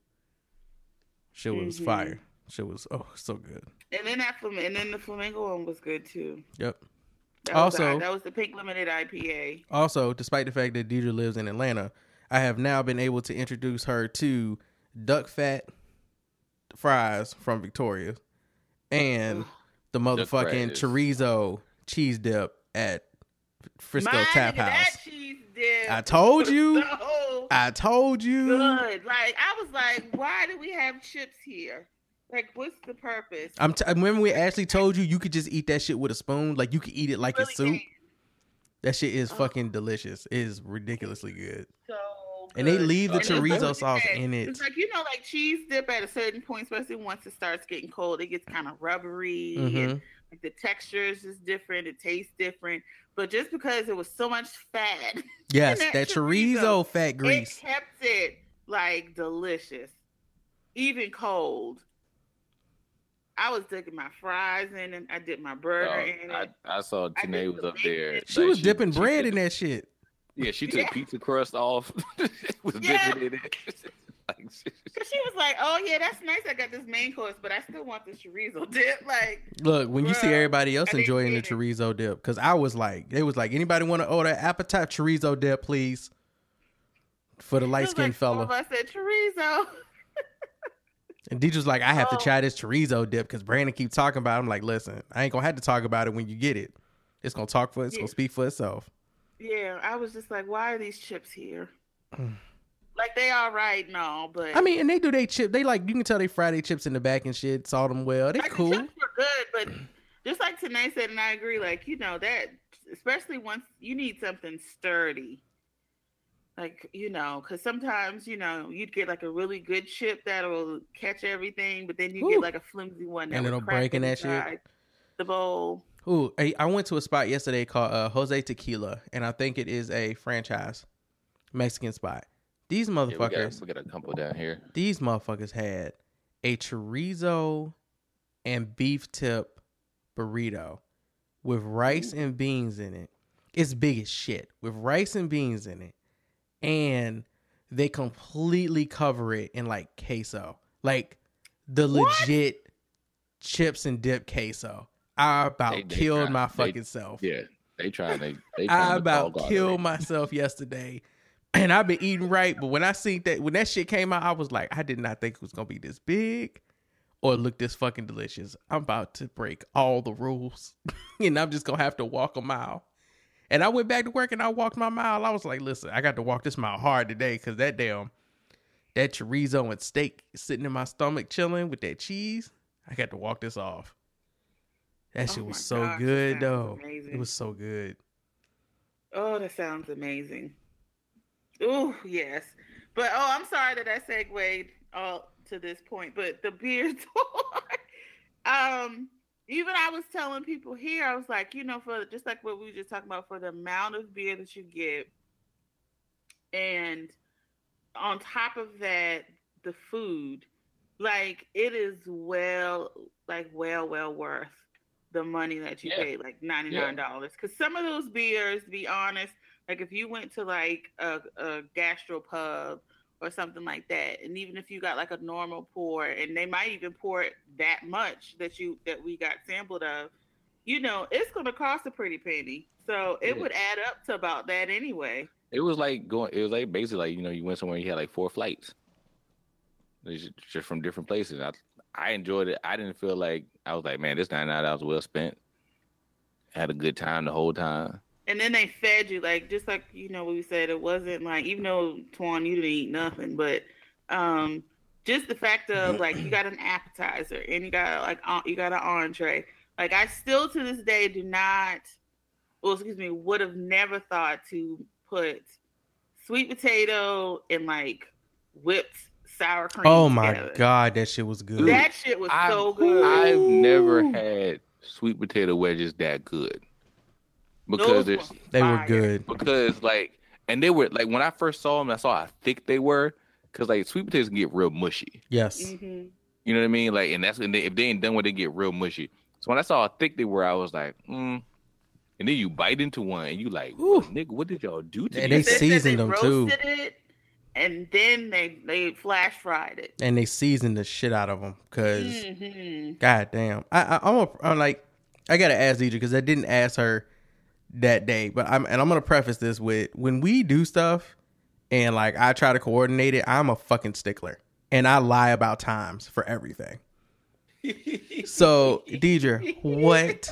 Shit was Mhm. fire. Shit was oh so good. And then that flam- and then the flamingo one was good too. Yep. That was Also- the- that was the pink limited IPA. Also, despite the fact that Deidre lives in Atlanta, I have now been able to introduce her to duck fat fries from Victoria and the motherfucking fries. chorizo cheese dip at Frisco My Tap nigga, That House. cheese dip. I told you. So I told you. good. Like I was like, why do we have chips here? Like, what's the purpose? I'm t- remember we actually told you you could just eat that shit with a spoon, like you could eat it like Really it's soup. can't. That shit is Oh. fucking delicious. It is ridiculously good. So And they leave the And chorizo sauce good. in it. It's like you know, like cheese dip at a certain point, especially once it starts getting cold, it gets kind of rubbery and Mhm. like the texture is just different. It tastes different. But just because it was so much fat, Yes, that that chorizo, chorizo fat grease. it kept it like delicious, even cold. I was dipping my fries in, and I dipped my burger Oh, in it. I, I saw I Tanae was up there. She like, was dipping she bread took- in that shit. Yeah, she took Yeah. pizza crust off. was Yeah. in it. like, Cause she was like, "Oh yeah, that's nice. I got this main course, but I still want this chorizo dip." Like, Look, when you see everybody else enjoying the get it. chorizo dip, because I was like, they was like, anybody want to order appetite chorizo dip, please? For the light skinned like fella. of us said chorizo. And Deidre's like, I have to Oh. try this chorizo dip because Brandon keep talking about it. I'm like, listen, I ain't gonna have to talk about it when you get it. It's gonna talk for it's Yeah. gonna speak for itself. Yeah, I was just like, "Why are these chips here?" Mm. like they all right, no, but I mean, and they do they chip. They like you can tell they fry their chips in the back and shit, salt them well. They like, cool. The chips were good, but just like Tanae said, and I agree. Like you know that, especially once you need something sturdy. Like you know, because sometimes you know you'd get like a really good chip that'll catch everything, but then you Ooh. get like a flimsy one that And it'll break in that shit. The bowl. Ooh, I, I went to a spot yesterday called uh, Jose Tequila, and I think it is a franchise Mexican spot. These yeah, we, motherfuckers, got, we got a couple down here. these motherfuckers had a chorizo and beef tip burrito with rice and beans in it. It's big as shit with rice and beans in it, and they completely cover it in like queso, like the What? legit chips and dip queso. I about They- they killed try- my they- fucking self. Yeah, they trying to. They I about killed already. myself yesterday. And I've been eating right, but when I seen that when that shit came out, I was like, I did not think it was gonna be this big or look this fucking delicious. I'm about to break all the rules, and I'm just gonna have to walk a mile. And I went back to work and I walked my mile. I was like, listen, I got to walk this mile hard today because that damn that chorizo and steak sitting in my stomach chilling with that cheese. I got to walk this off. That Oh shit was so gosh, good though. It was so good. Oh, that sounds amazing. Oh, yes. But oh, I'm sorry that I segued all to this point. But the beer tour, um, even I was telling people here, I was like, you know, for just like what we were just talking about, for the amount of beer that you get, and on top of that, the food, like it is well, like well, well worth the money that you Yeah. paid, like ninety nine dollars. Because some of those beers, to be honest, like if you went to like a, a gastro pub or something like that, and even if you got like a normal pour, and they might even pour it that much that you that we got sampled of, you know, it's gonna cost a pretty penny. So it Yeah. would add up to about that anyway. It was like going. It was like basically like you know you went somewhere and you had like four flights, just from different places. I I enjoyed it. I didn't feel like I was like, man, this ninety nine dollars was well spent. Had a good time the whole time. And then they fed you like just like you know what we said it wasn't like even though Twan you didn't eat nothing, but um just the fact of like you got an appetizer and you got like you got an entree. Like I still to this day do not, well excuse me, would have never thought to put sweet potato and like whipped sour cream. Oh my together. god, that shit was good. that shit was I've, so good. I've never had sweet potato wedges that good because Those they were good. because like and they were like when I first saw them, I saw how thick they were because like sweet potatoes can get real mushy. Yes. Mhm. You know what I mean? Like, and that's when they, if they ain't done with it, get real mushy. So when I saw how thick they were, I was like, mm. And then you bite into one, and you like, Ooh. nigga, what did y'all do to And me? they seasoned they them, too. It, and then they they flash fried it. And they seasoned the shit out of them because Mhm. god damn. I, I I'm, a, I'm like I gotta ask Deidre because I didn't ask her that day, but I'm and I'm gonna preface this with when we do stuff and like I try to coordinate it, I'm a fucking stickler and I lie about times for everything. So Deidre, what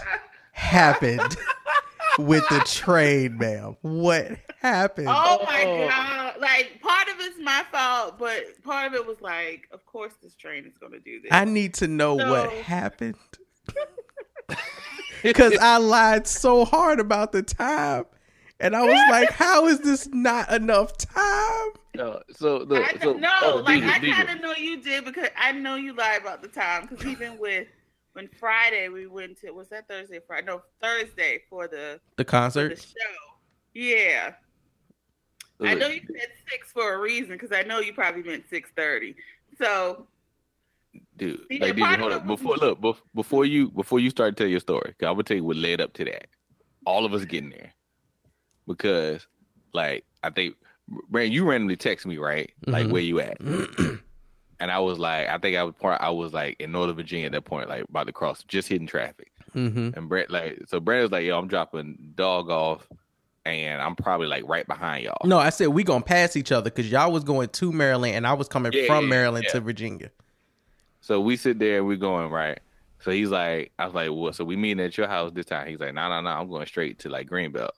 happened with the train, ma'am? What happened? Oh my god! Like part of it's my fault, but part of it was like, of course, this train is going to do this. I need to know what happened. Because I lied so hard about the time. And I was like, how is this not enough time? No, so look, I so don't know. oh, like Deidre, I Deidre. kind of know you did because I know you lied about the time. Because even with when Friday we went to was that Thursday? or Friday? No, Thursday for the The concert the show. Yeah, I know you said six for a reason because I know you probably meant six thirty. So dude. See, Like, the part Deidre, hold up. Before look, bef- before you before you start to tell your story, 'cause I'm gonna tell you what led up to that. All of us getting there because, like, I think Brandon, you randomly text me right, like Mhm. where you at, and I was like, I think I was part. I was like in Northern Virginia at that point, like about to cross, just hitting traffic. mm-hmm. And Brett, like, so Brandon was like, "Yo, I'm dropping dog off, and I'm probably like right behind y'all." No, I said we gonna pass each other because y'all was going to Maryland and I was coming Yeah, from yeah, Maryland yeah. to Virginia. So we sit there, and we going right. So he's like, I was like, well, so we meeting at your house this time. He's like, no, no, no, I'm going straight to like Greenbelt.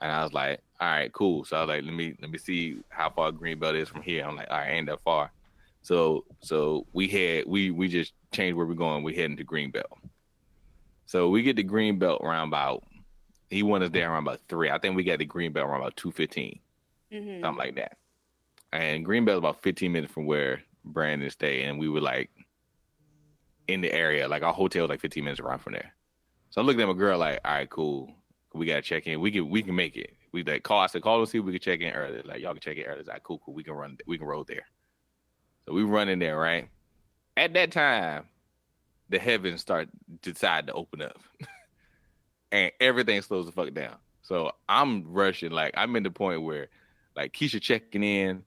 And I was like, all right, cool. So I was like, let me let me see how far Greenbelt is from here. I'm like, all right, ain't that far. So so we had we we just changed where we're going. We're heading to Greenbelt. So we get to Greenbelt around about he wanted us there around about three. I think we got to Greenbelt around about two fifteen mhm. something like that. And Greenbelt is about 15 minutes from where Brandon stayed, and we were like in the area, like our hotel was like 15 minutes around from there. So I'm looking at my girl like, all right, cool. We gotta check in. We can we can make it. We like call. I said call and see if we can check in early. Like y'all can check in early. It's like cool, cool. We can run. We can roll there. So we run in there, right? At that time, the heavens start decide to open up, and everything slows the fuck down. So I'm rushing. Like I'm in the point where, like Keisha checking in.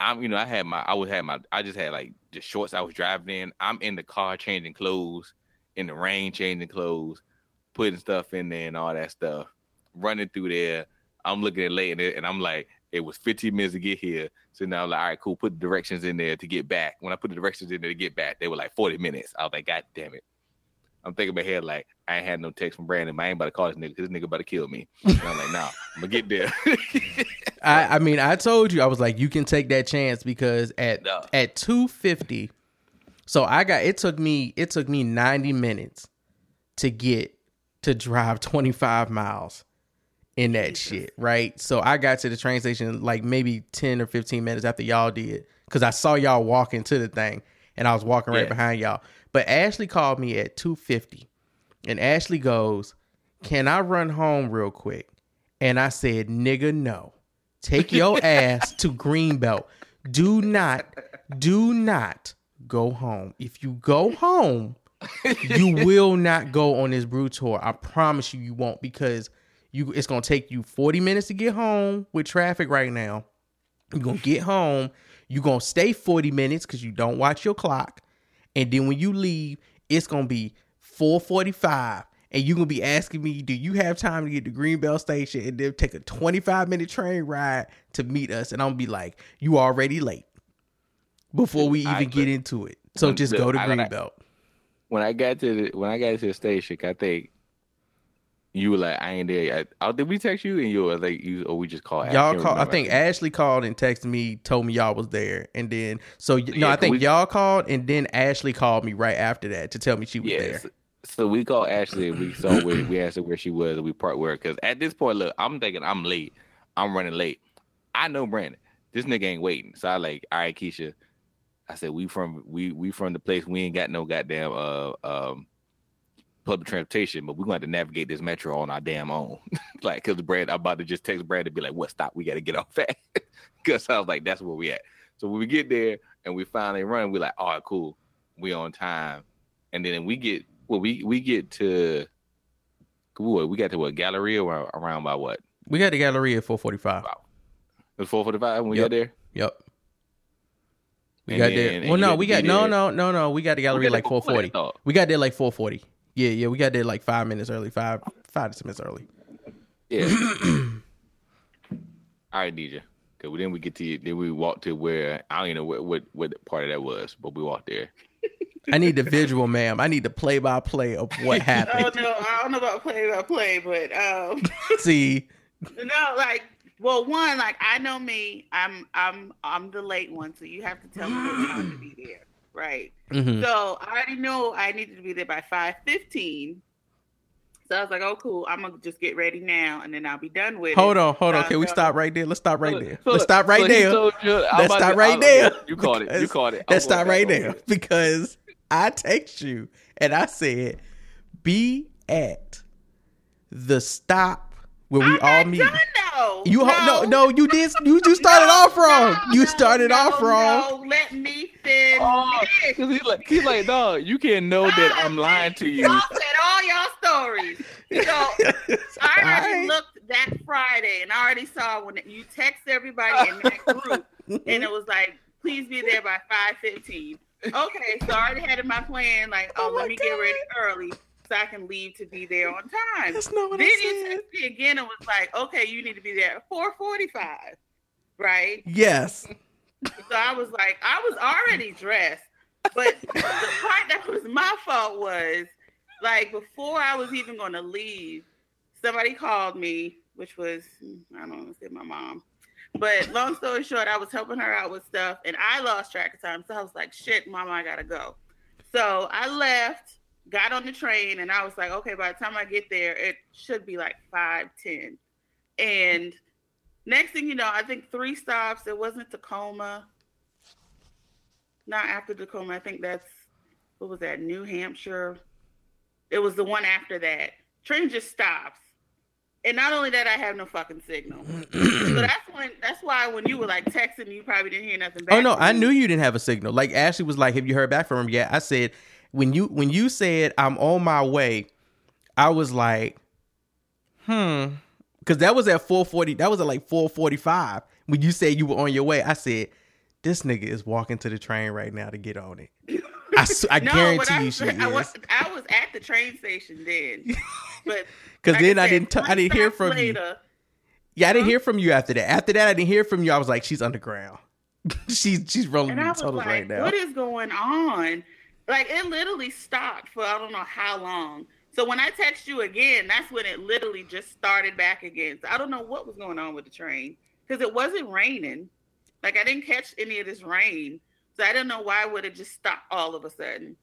I'm, you know, I had my, I would have my, I just had like the shorts I was driving in. I'm in the car changing clothes, in the rain changing clothes, putting stuff in there and all that stuff, running through there. I'm looking at late and I'm like, it was 15 minutes to get here. So now I'm like, all right, cool, put the directions in there to get back. When I put the directions in there to get back, they were like 40 minutes. I was like, God damn it. I'm thinking in my head like, I ain't had no text from Brandon. I ain't about to call this nigga this nigga about to kill me. And I'm like, nah, I'm gonna get there. I, I mean, I told you I was like, you can take that chance because at No. at two fifty, so I got it took me it took me ninety minutes to get to drive twenty five miles in that shit, right? So I got to the train station like maybe ten or fifteen minutes after y'all did because I saw y'all walking to the thing and I was walking right Yeah. behind y'all. But Ashley called me at two fifty, and Ashley goes, "Can I run home real quick?" And I said, "Nigga, no." Take your ass to Greenbelt. Do not, do not go home. If you go home, you will not go on this brew tour. I promise you, you won't because you. It's gonna take you forty minutes to get home with traffic right now. You're gonna get home. You're gonna stay forty minutes because you don't watch your clock, and then when you leave, it's gonna be four forty-five. And you're gonna be asking me, do you have time to get to Greenbelt Station and then take a 25 minute train ride to meet us? And I'm gonna be like, you already late before we even I- get into it. So just Look, go to Greenbelt. when I got to the when I got to the station, I think you were like, I ain't there yet. Oh, did we text you? And you were like, you or we just called. Y'all can't called. I think Ashley called and texted me, told me y'all was there, and then so no, Yeah, I think we- y'all called, and then Ashley called me right after that to tell me she was Yeah. there. So, so we called Ashley. and We saw where we asked her where she was, and we part where because at this point, look, I'm thinking I'm late. I'm running late. I know Brandon. This nigga ain't waiting. So I like, all right, Keisha. I said we from we we from the place we ain't got no goddamn uh um public transportation, but we're have to navigate this metro on our damn own. like, cause Brad, I'm about to just text Brad to be like, "What stop? We got to get off at." Cause I was like, "That's where we at." So when we get there and we finally run, we're like, "All right, cool, we on time." And then we get well, we we get to what we got to what Galleria around, around by what? We got the gallery at 4:45. It was four forty five when we Yep. got there. Yep. We And got then- there. Well, no, we got no, no, no, no. We got the gallery got like that, 4:40. We got there like 4:40. Yeah, yeah. We got there like five minutes early, five five to ten minutes early. Yeah. All right, DJ. Cause then we get to then we walk to where I don't even know what what, what part of that was, but we walked there. I need the visual, ma'am. I need the play by play of what happened. Oh happened. no, I don't know about play by play, but um, See, no, like, well, one, like I know me, I'm, I'm, I'm the late one, so you have to tell me what time to be there, right? mhm. So I already know I needed to be there by five fifteen. So I was like, oh, cool. I'm gonna just get ready now, and then I'll be done with hold it. on, hold on. Uh, Can we stop right there? Let's stop right there. Let's stop right there. told you- Let's stop right there. You caught it. You caught it. I'm Let's stop right there because I text you and I said, "Be at the stop where we I'm all not meet." Done. You ho- no no you did you you started No, off wrong. no, you started no, off wrong. No, let me finish. Oh, he's like he's like, dog, you can't know that I'm lying to you. Y'all said all y'all stories. So I already Alright. looked that Friday and I already saw when you text everybody in that group and it was like, please be there by five fifteen. Okay, so I already had in my plan like, oh, Oh let me get ready early so I can leave to be there on time. That's not what then I you said. text me again and was like, okay, you need to be there at four forty five, right? Yes. So I was like, I was already dressed, but the part that was my fault was like before I was even going to leave, somebody called me, which was I don't want to say my mom, but long story short, I was helping her out with stuff, and I lost track of time. So I was like, shit, mama, I gotta go. So I left, got on the train, and I was like, okay, by the time I get there, it should be like five ten, and next thing you know, I think three stops. It wasn't Takoma. Not after Takoma. I think that's what was that? New Hampshire. It was the one after that. Train just stops. And not only that, I have no fucking signal. so that's when that's why when you were like texting, you probably didn't hear nothing back. Oh no, I knew you didn't have a signal. Like Ashley was like, "Have you heard back from him yet?" I said, "When you when you said I'm on my way," I was like, "Hmm," because that was at 4:40. That was at like 4:45 when you said you were on your way. I said, "This nigga is walking to the train right now to get on it." I No, guarantee I, you she I was is. I was at the train station then. But Because like then I said, didn't t- I didn't hear from you. Yeah, I didn't hear from you after that. After that, I didn't hear from you. I was like, "She's underground." she's she's rolling I was totals like, right now. what is going on? Like it literally stopped for I don't know how long. So when I text you again, that's when it literally just started back again. So I don't know what was going on with the train because it wasn't raining. Like I didn't catch any of this rain, so I don't know why would it just stop all of a sudden.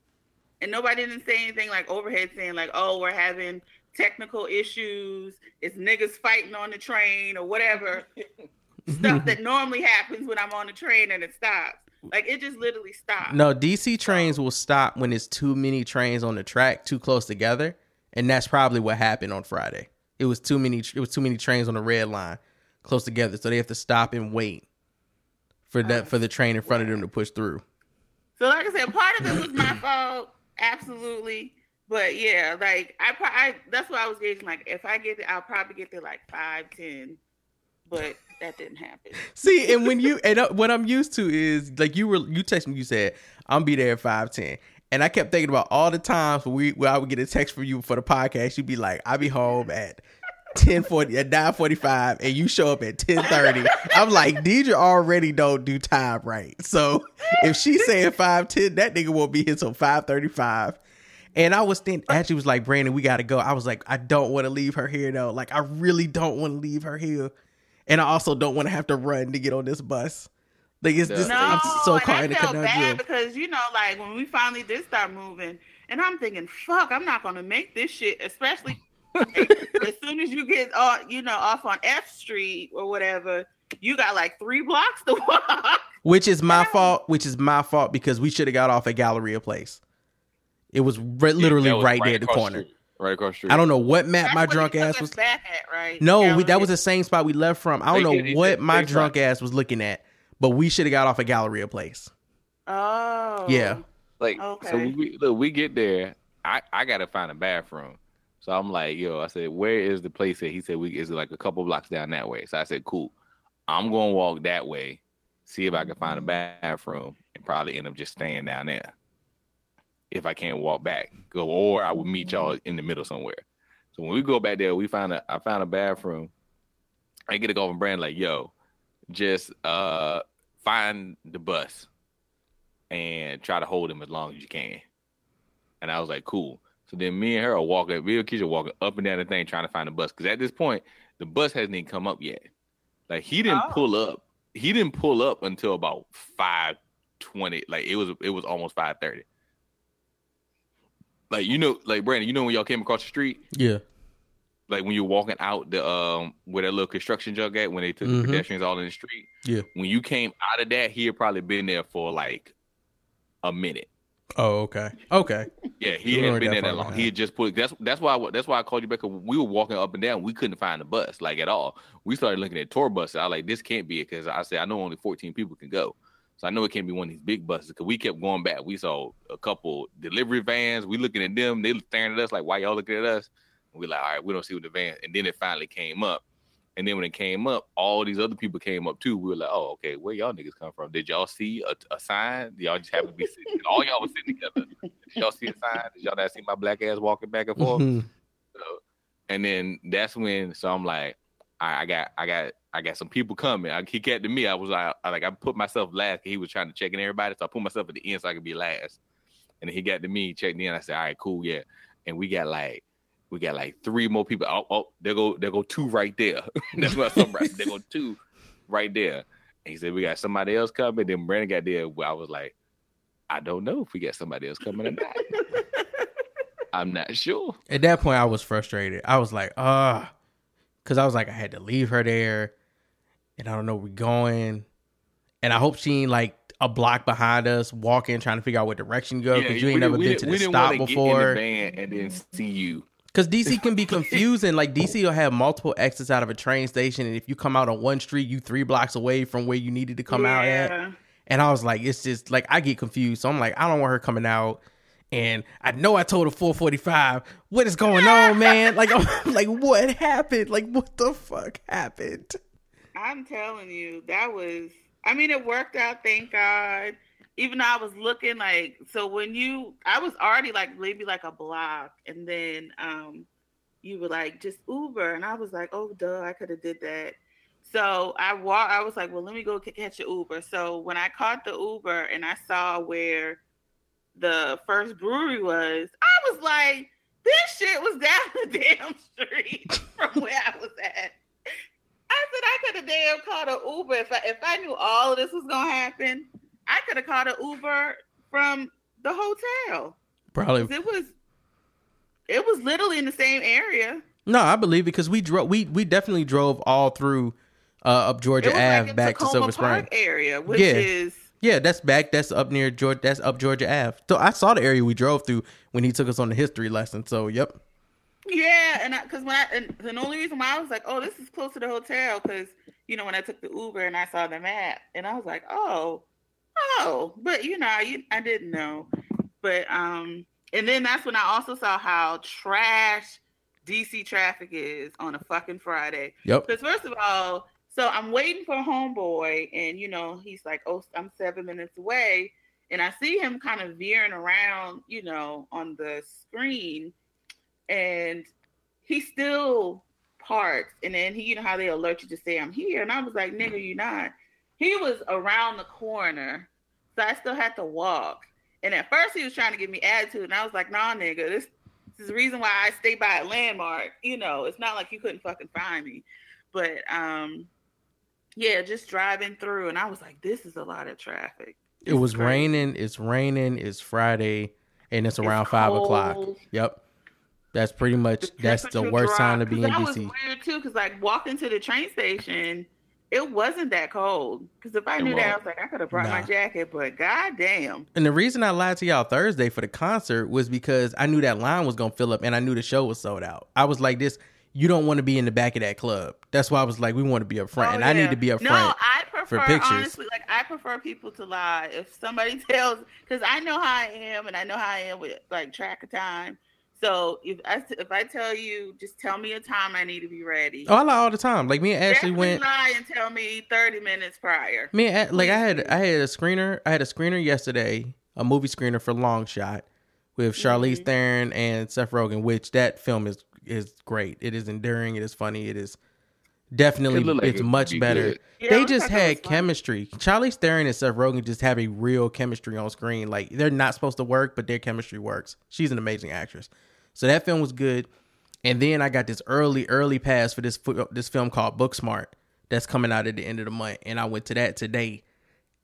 And nobody didn't say anything like overhead saying like, "Oh, we're having technical issues. It's niggas fighting on the train or whatever." Stuff that normally happens when I'm on the train and it stops. Like it just literally stopped. No, DC trains will stop when it's too many trains on the track too close together, and that's probably what happened on Friday. It was too many. It was too many trains on the red line close together, so they have to stop and wait for that uh, for the train in front of them to push through. So, like I said, part of it was my fault, absolutely. But yeah, like I, I that's what I was gauging. Like, if I get there, I'll probably get there like five, ten. But that didn't happen. See, and when you and uh, what I'm used to is like you were you text me, you said I'm be there at five ten, and I kept thinking about all the times when we where I would get a text from you for the podcast. You'd be like, "I'll be home at." 1040 at 945 and you show up at 1030 i'm like deidre already don't do time right so if she's saying 510 that nigga won't be here till 535 and i was thinking actually was like brandon we gotta go i was like i don't want to leave her here though like i really don't want to leave her here and i also don't want to have to run to get on this bus like it's just No, i'm so and caught I in a felt bad conundrum because you know, like when we finally did start moving, and I'm thinking, fuck, I'm not gonna make this shit, especially as soon as you get off, you know, off on F Street or whatever, you got like three blocks to walk. which is my fault which is my fault because we should have got off at Gallery Place it was re- literally That was right, there at the corner street. Right across the street. I don't know what map That's my drunk ass was. back at, right? No, we, that was the same spot we left from. I don't They know did, what said my same drunk spot. ass was looking at, but we should have got off at Gallery Place. Oh. Yeah. Like, so Okay. when we look, we get there. I I gotta find a bathroom. So I'm like, yo, I said, where is the place that he said we is like a couple blocks down that way. So I said, cool. I'm gonna walk that way, see if I can find a bathroom, and probably end up just staying down there. If I can't walk back, go or I will meet y'all in the middle somewhere. So when we go back there, we find a I found a bathroom. I get a from Brand like, yo, just uh find the bus and try to hold him as long as you can. And I was like, cool. So then me and her are walking, me and Keisha walking up and down the thing trying to find the bus. Because at this point, the bus hasn't even come up yet. Like he didn't Oh. pull up. He didn't pull up until about five twenty. Like it was it was almost five thirty. Like you know, like Brandon, you know when y'all came across the street, Yeah. like when you're walking out the um where that little construction jug at when they took Mhm. the pedestrians all in the street. Yeah. When you came out of that, he had probably been there for like a minute. Oh, okay. Okay. Yeah, he hadn't been there that long. He had just put that's that's why I, that's why I called you back. We were walking up and down. We couldn't find the bus like at all. We started looking at tour buses. I was like, this can't be it because I said I know only 14 people can go. So I know it can't be one of these big buses because we kept going back. We saw a couple delivery vans. We looking at them. They staring at us like, why y'all looking at us? And we like, all right, we don't see what the van. And then it finally came up. And then when it came up, all these other people came up too. We were like, oh, okay, where y'all niggas come from? Did y'all see a, a sign? Y'all just happen to be sitting? All y'all was sitting together. Did y'all see a sign? Did y'all not see my black ass walking back and forth? Mhm. So, and then that's when so I'm like, I, I got I got I got some people coming. I, he got to me. I was like, I like I put myself last. He was trying to check in everybody, so I put myself at the end so I could be last. And then he got to me, checked in. I said, all right, cool, yeah. And we got like we got like three more people. Oh, oh there go there go two right there. that's what I'm right. There go two right there. And he said we got somebody else coming. Then Brandon got there. I was like, I don't know if we got somebody else coming or not. I'm not sure. At that point, I was frustrated. I was like, ah, because I was like, I had to leave her there, and I don't know where we're going, and I hope she ain't like a block behind us, walking, trying to figure out what direction to go because you we ain't never been to the stop get in the before. and then see you. Because DC can be confusing. like DC will have multiple exits out of a train station, and if you come out on one street, you three blocks away from where you needed to come out at. And I was like, it's just like I get confused. So I'm like, I don't want her coming out. And I know I told her 445. What is going on, man? Like, I'm like, what happened? Like, what the fuck happened? I'm telling you, that was. I mean, it worked out. Thank God. Even though I was looking like, so when you, I was already like maybe like a block, and then um, you were like just Uber, and I was like, oh duh, I could have did that. So I walk. I was like, well, let me go ca- catch an Uber. So when I caught the Uber and I saw where the first brewery was, I was like, this shit was down the damn street from where I was at. I said I could have damn called an Uber if I if I knew all of this was gonna happen. I could have called an Uber from the hotel. Probably It was it was literally in the same area. no. I believe because we drove. We we definitely drove all through uh, up Georgia Ave like back to Takoma Silver Spring. Park area, which Yeah. is Yeah, that's back. That's up near Georgia. That's up Georgia Ave. So I saw the area we drove through when he took us on the history lesson. So yep. yeah, and because when I and the only reason why I was like, oh, this is close to the hotel because you know, when I took the Uber and I saw the map, and I was like, oh, oh, but you know, I, I didn't know. But um, and then that's when I also saw how trash DC traffic is on a fucking Friday. Yep. Because first of all, so I'm waiting for homeboy, and you know, he's like, oh, I'm seven minutes away, and I see him kind of veering around, you know, on the screen, and he still parks, and then he, you know how they alert you to say I'm here, and I was like, nigga, you not. He was around the corner, so I still had to walk. And at first, he was trying to give me attitude, and I was like, nah, nigga, this, this is the reason why I stay by a landmark. You know, it's not like you couldn't fucking find me, but um, yeah, just driving through, and I was like, this is a lot of traffic. It was crazy. raining. It's raining. It's Friday, and it's around five o'clock. Yep. That's pretty much The that's the worst time to be in DC. weird too, because like walking to the train station, it wasn't that cold. Because if I knew that, I was like, I could have brought my jacket. But goddamn, And the reason I lied to y'all Thursday for the concert was because I knew that line was gonna fill up, and I knew the show was sold out. I was like, "This, you don't want to be in the back of that club." That's why I was like, "We want to be up front," Oh, and I need to be up No, front. I prefer pictures. honestly, like I prefer people to lie. If somebody tells, because I know how I am, and I know how I am with like track of time. So if I if I tell you, just tell me a time I need to be ready. Oh, I lie all the time. Like me and Ashley Definitely went. lie and tell me thirty minutes prior. Me and like I had I had a screener. I had a screener yesterday, a movie screener for Long Shot with Charlize Mhm. Theron and Seth Rogen. Which that film is is great. It is enduring. It is funny. It is definitely It like it's it much be better. Yeah, they I just had chemistry. Charlize Theron and Seth Rogen just have a real chemistry on screen. Like they're not supposed to work, but their chemistry works. She's an amazing actress. So that film was good. And then I got this early, early pass for this this film called Booksmart that's coming out at the end of the month, and I went to that today.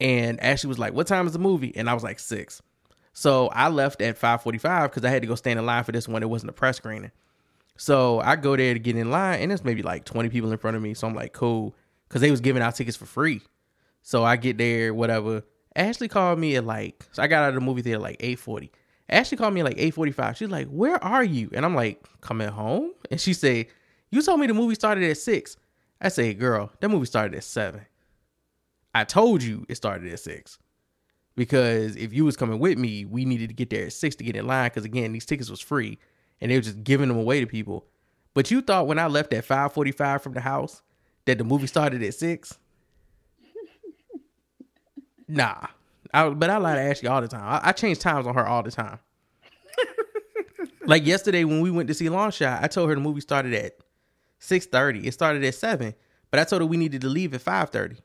And Ashley was like, "What time is the movie?" And I was like, six. So I left at five forty five because I had to go stand in line for this one. It wasn't a press screening. So I go there to get in line, and there's maybe like 20 people in front of me. So I'm like, cool. Because they was giving out tickets for free. So I get there, whatever. Ashley called me at like, so I got out of the movie theater like 840. Ashley called me at like 845. She's like, where are you? And I'm like, coming home? And she said, you told me the movie started at 6. I say, girl, that movie started at 7. I told you it started at 6. Because if you was coming with me, we needed to get there at 6 to get in line. Because again, these tickets was free and they were just giving them away to people. But you thought when I left at 5:45 from the house that the movie started at 6? nah. I, but I lie to Ashley all the time. I, I change times on her all the time. like yesterday when we went to see Long Shot, I told her the movie started at 6:30. It started at 7, but I told her we needed to leave at 5:30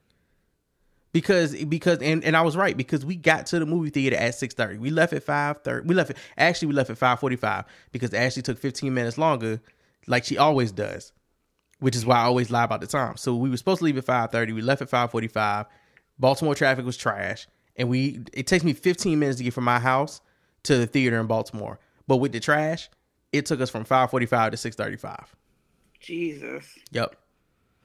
because because and, and I was right because we got to the movie theater at six thirty. We left at five thirty. We left at, actually we left at five forty five because Ashley took fifteen minutes longer, like she always does, which is why I always lie about the time. So we were supposed to leave at five thirty. We left at five forty five. Baltimore traffic was trash, and we it takes me fifteen minutes to get from my house to the theater in Baltimore. But with the trash, it took us from five forty five to six thirty five. Jesus. Yep.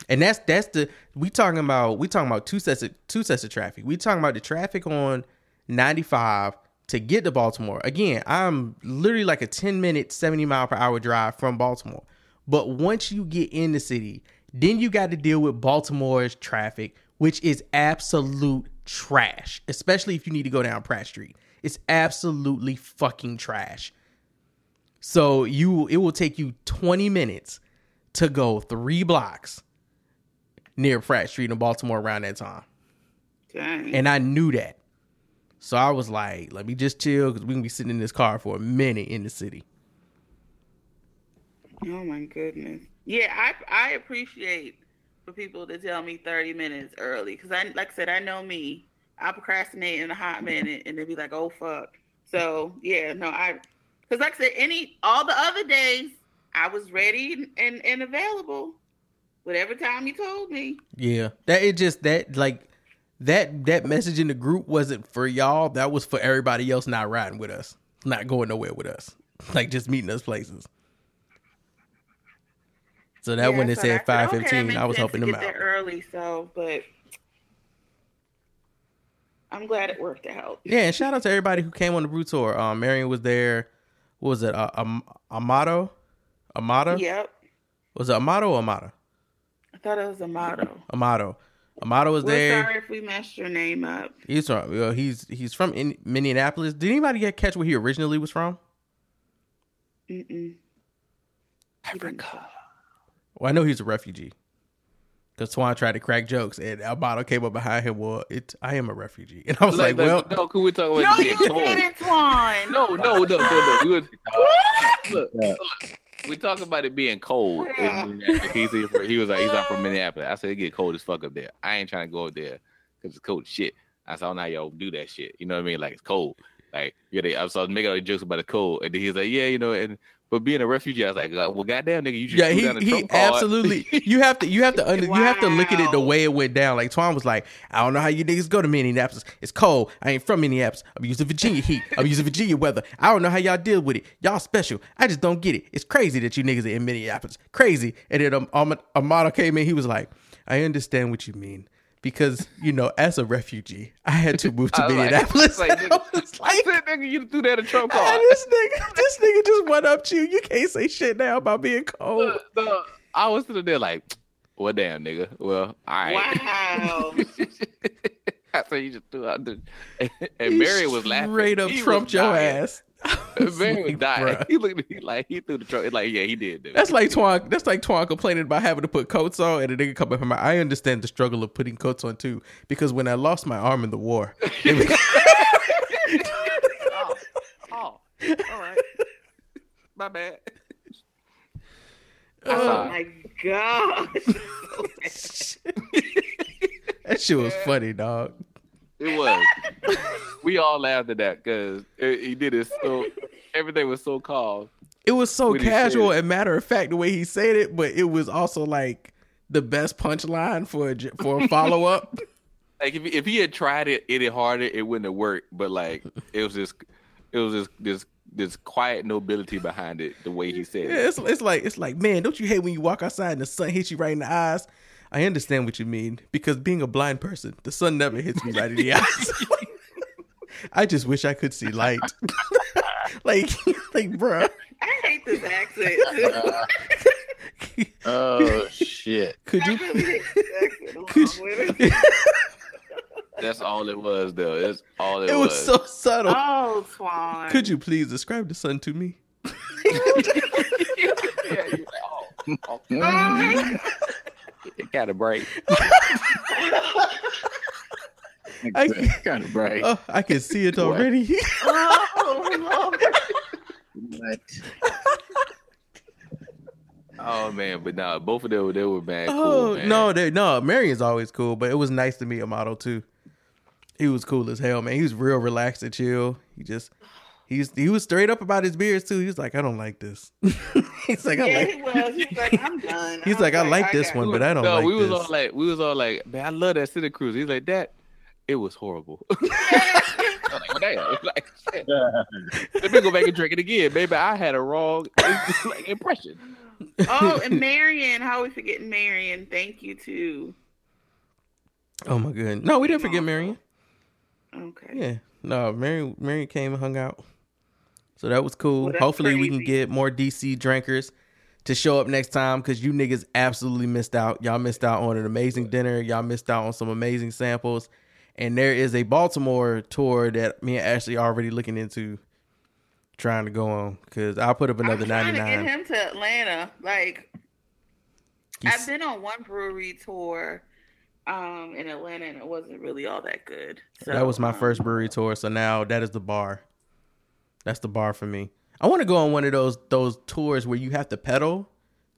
And that's that's the we talking about we talking about two sets of two sets of traffic. We talking about the traffic on 95 to get to Baltimore. Again, I'm literally like a 10 minute, 70 mile per hour drive from Baltimore. But once you get in the city, then you got to deal with Baltimore's traffic, which is absolute trash, especially if you need to go down Pratt Street. It's absolutely fucking trash. So you it will take you 20 minutes to go 3 blocks near Pratt Street in Baltimore around that time. Dang. And I knew that. So I was like, let me just chill because we can be sitting in this car for a minute in the city. Oh my goodness. Yeah, I I appreciate for people to tell me 30 minutes early because I like I said I know me. I procrastinate in a hot minute and then be like, oh fuck. So yeah, no, I because like I said, any all the other days I was ready and, and available. Whatever time you told me. Yeah. That it just that like that that message in the group wasn't for y'all. That was for everybody else not riding with us. Not going nowhere with us. Like just meeting us places. So that Yeah, when it so said five fifteen, okay, five that fifteen, makes I was helping them out. there early. So, but I'm glad it worked out. Yeah, and shout out to everybody who came on the Brew Tour. Um, Marion was there. What was it? Uh, um, Amato? Amato? Yep. Was it Amato or Amata? I thought it was Amato. Amato. Amato was We're there. sorry if we messed your name up. He's from well, he's he's from in, Minneapolis. Did anybody get catch where he originally was from? Mm-mm. Africa. Well, I know he's a refugee. Because Swan tried to crack jokes, and Amato came up behind him. Well, it I am a refugee, and I was like, well, no, could we talk No, you being cold? didn't, Twan. No, no, no, no, no. We was, look, look, we talk about it being cold. He's, he was like, he's not from Minneapolis. I said, it get cold as fuck up there. I ain't trying to go up there because it's cold as shit. I saw oh, now y'all do that shit. You know what I mean? Like it's cold. Like yeah, they, I was making all the jokes about the cold, and then he's like, yeah, you know, and but being a refugee, I was like, well, goddamn, nigga, you just yeah, threw he down a he Trump absolutely. You have to you have to under, you have to look at it the way it went down. Like Twan was like, I don't know how you niggas go to Minneapolis. It's cold. I ain't from Minneapolis. I'm using Virginia heat. I'm using Virginia weather. I don't know how y'all deal with it. Y'all special. I just don't get it. It's crazy that you niggas are in Minneapolis. Crazy. And then um, um, Amato came in. He was like, I understand what you mean. Because you know, as a refugee, I had to move to I was like- Minneapolis. I was like, I nigga, like, said, nigga, you threw that a Trump "Ah, card. this nigga, this nigga just went up to you. You can't say shit now about being cold. Look, look, I was sitting there like, well, damn, nigga. Well, all right. Wow. I said you just threw out the, and He Mary was laughing. Straight up He was trumped your dying. ass. Mary was Like, dying. bruh. He looked at me like he threw the Trump. Like yeah, he did. Dude. That's like Twan. That's like Twan complaining about having to put coats on, and a nigga come up from. My I understand the struggle of putting coats on too, because when I lost my arm in the war, oh, oh, oh, all right. My bad. I oh my god. that shit was funny, dog. It was. we all laughed at that because he did it so. Everything was so calm. It was so casual and matter of fact the way he said it, but it was also like the best punchline for a, for a follow up. Like if if he had tried it any harder, it wouldn't have worked. But like it was just, it was just this this quiet nobility behind it. The way he said it. It's it's like it's like man, don't you hate when you walk outside and the sun hits you right in the eyes? I understand what you mean because being a blind person, the sun never hits me right in the eyes. I just wish I could see light. like like bruh. I hate this accent. Oh shit! Could you really hate this accent along could you. That's all it was, though. That's all it, was. it was so subtle. Oh, Swan. Could you please describe the sun to me? Oh, oh. oh my It got a break. I- kind of bright. Oh, I can see it already. oh, Lord. Oh man, but no, both of them they were bad. oh cool, no, they, no, Marion's always cool, but it was nice to meet Amato too. He was cool as hell, man. He was real relaxed and chill. He just he's he was straight up about his beers too. He was like, I don't like this. he's like, I Yeah, like. he was. He's like, I'm done. He's was like, I like this got- one, but I don't no, like we was this. all like, we was all like, man, I love that City Cruise. He's like, that, it was horrible. I was like, well, damn. Like, shit. Let me go back and drink it again. Maybe I had a wrong like, impression. Oh, and Marion. How are we forgetting Marion? Thank you too. oh my goodness. No, we didn't forget Marion. Okay. Yeah. No, Mary Marion came and hung out. So that was cool. Well, Hopefully we can get more DC drinkers to show up next time because you niggas absolutely missed out. Y'all missed out on an amazing dinner. Y'all missed out on some amazing samples. And there is a Baltimore tour that me and Ashley are already looking into trying to go on because I'll put up another I'm trying ninety to get him to Atlanta. Like I've been on one brewery tour um in Atlanta and it wasn't really all that good. So that was my um, first brewery tour, so now that is the bar. That's the bar for me. I want to go on one of those those tours where you have to pedal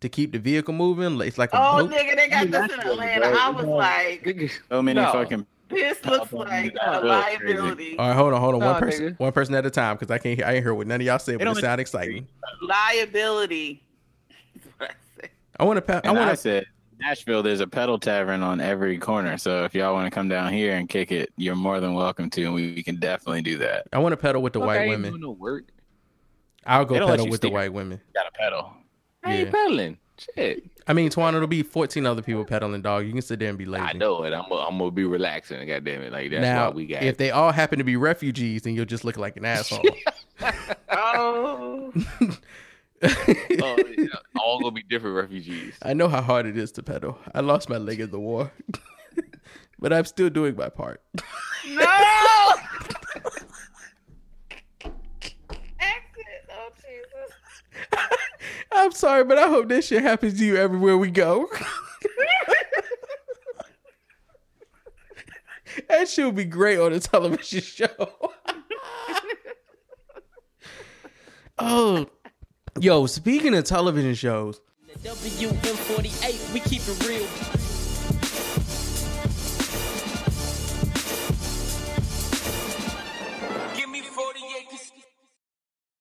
to keep the vehicle moving. Like- It's like a Oh boat. nigga, they got this in Atlanta. I was like, So many No. fucking. this looks like a liability. All right, hold on, hold on. Nah, one person, nigga. one person at a time, because I can't. hear I ain't hear what none of y'all said, but it don't- exciting. Liability. I want to. Pe- I want to. said, Nashville, there's a pedal tavern on every corner. So if y'all want to come down here and kick it, you're more than welcome to, and we, we can definitely do that. I want to pedal with the Fuck, white women. doing no work. I'll go They don't let pedal with the steer. white women. Got a pedal. I ain't Yeah. pedaling. Shit. I mean, Twan, it'll be fourteen other people pedaling. Dog, you can sit there and be lazy. I know it. I'm gonna, be relaxing. God damn it. Like that's now, why we got. if they all happen to be refugees, then you'll just look like an asshole. Oh, oh, yeah. All gonna be different refugees. I know how hard it is to pedal. I lost my leg in the war, but I'm still doing my part. No. Exit. Oh Jesus. I'm sorry, but I hope this shit happens to you everywhere we go. that shit would be great on a television show. oh, yo, speaking of television shows, WM48, we keep it real.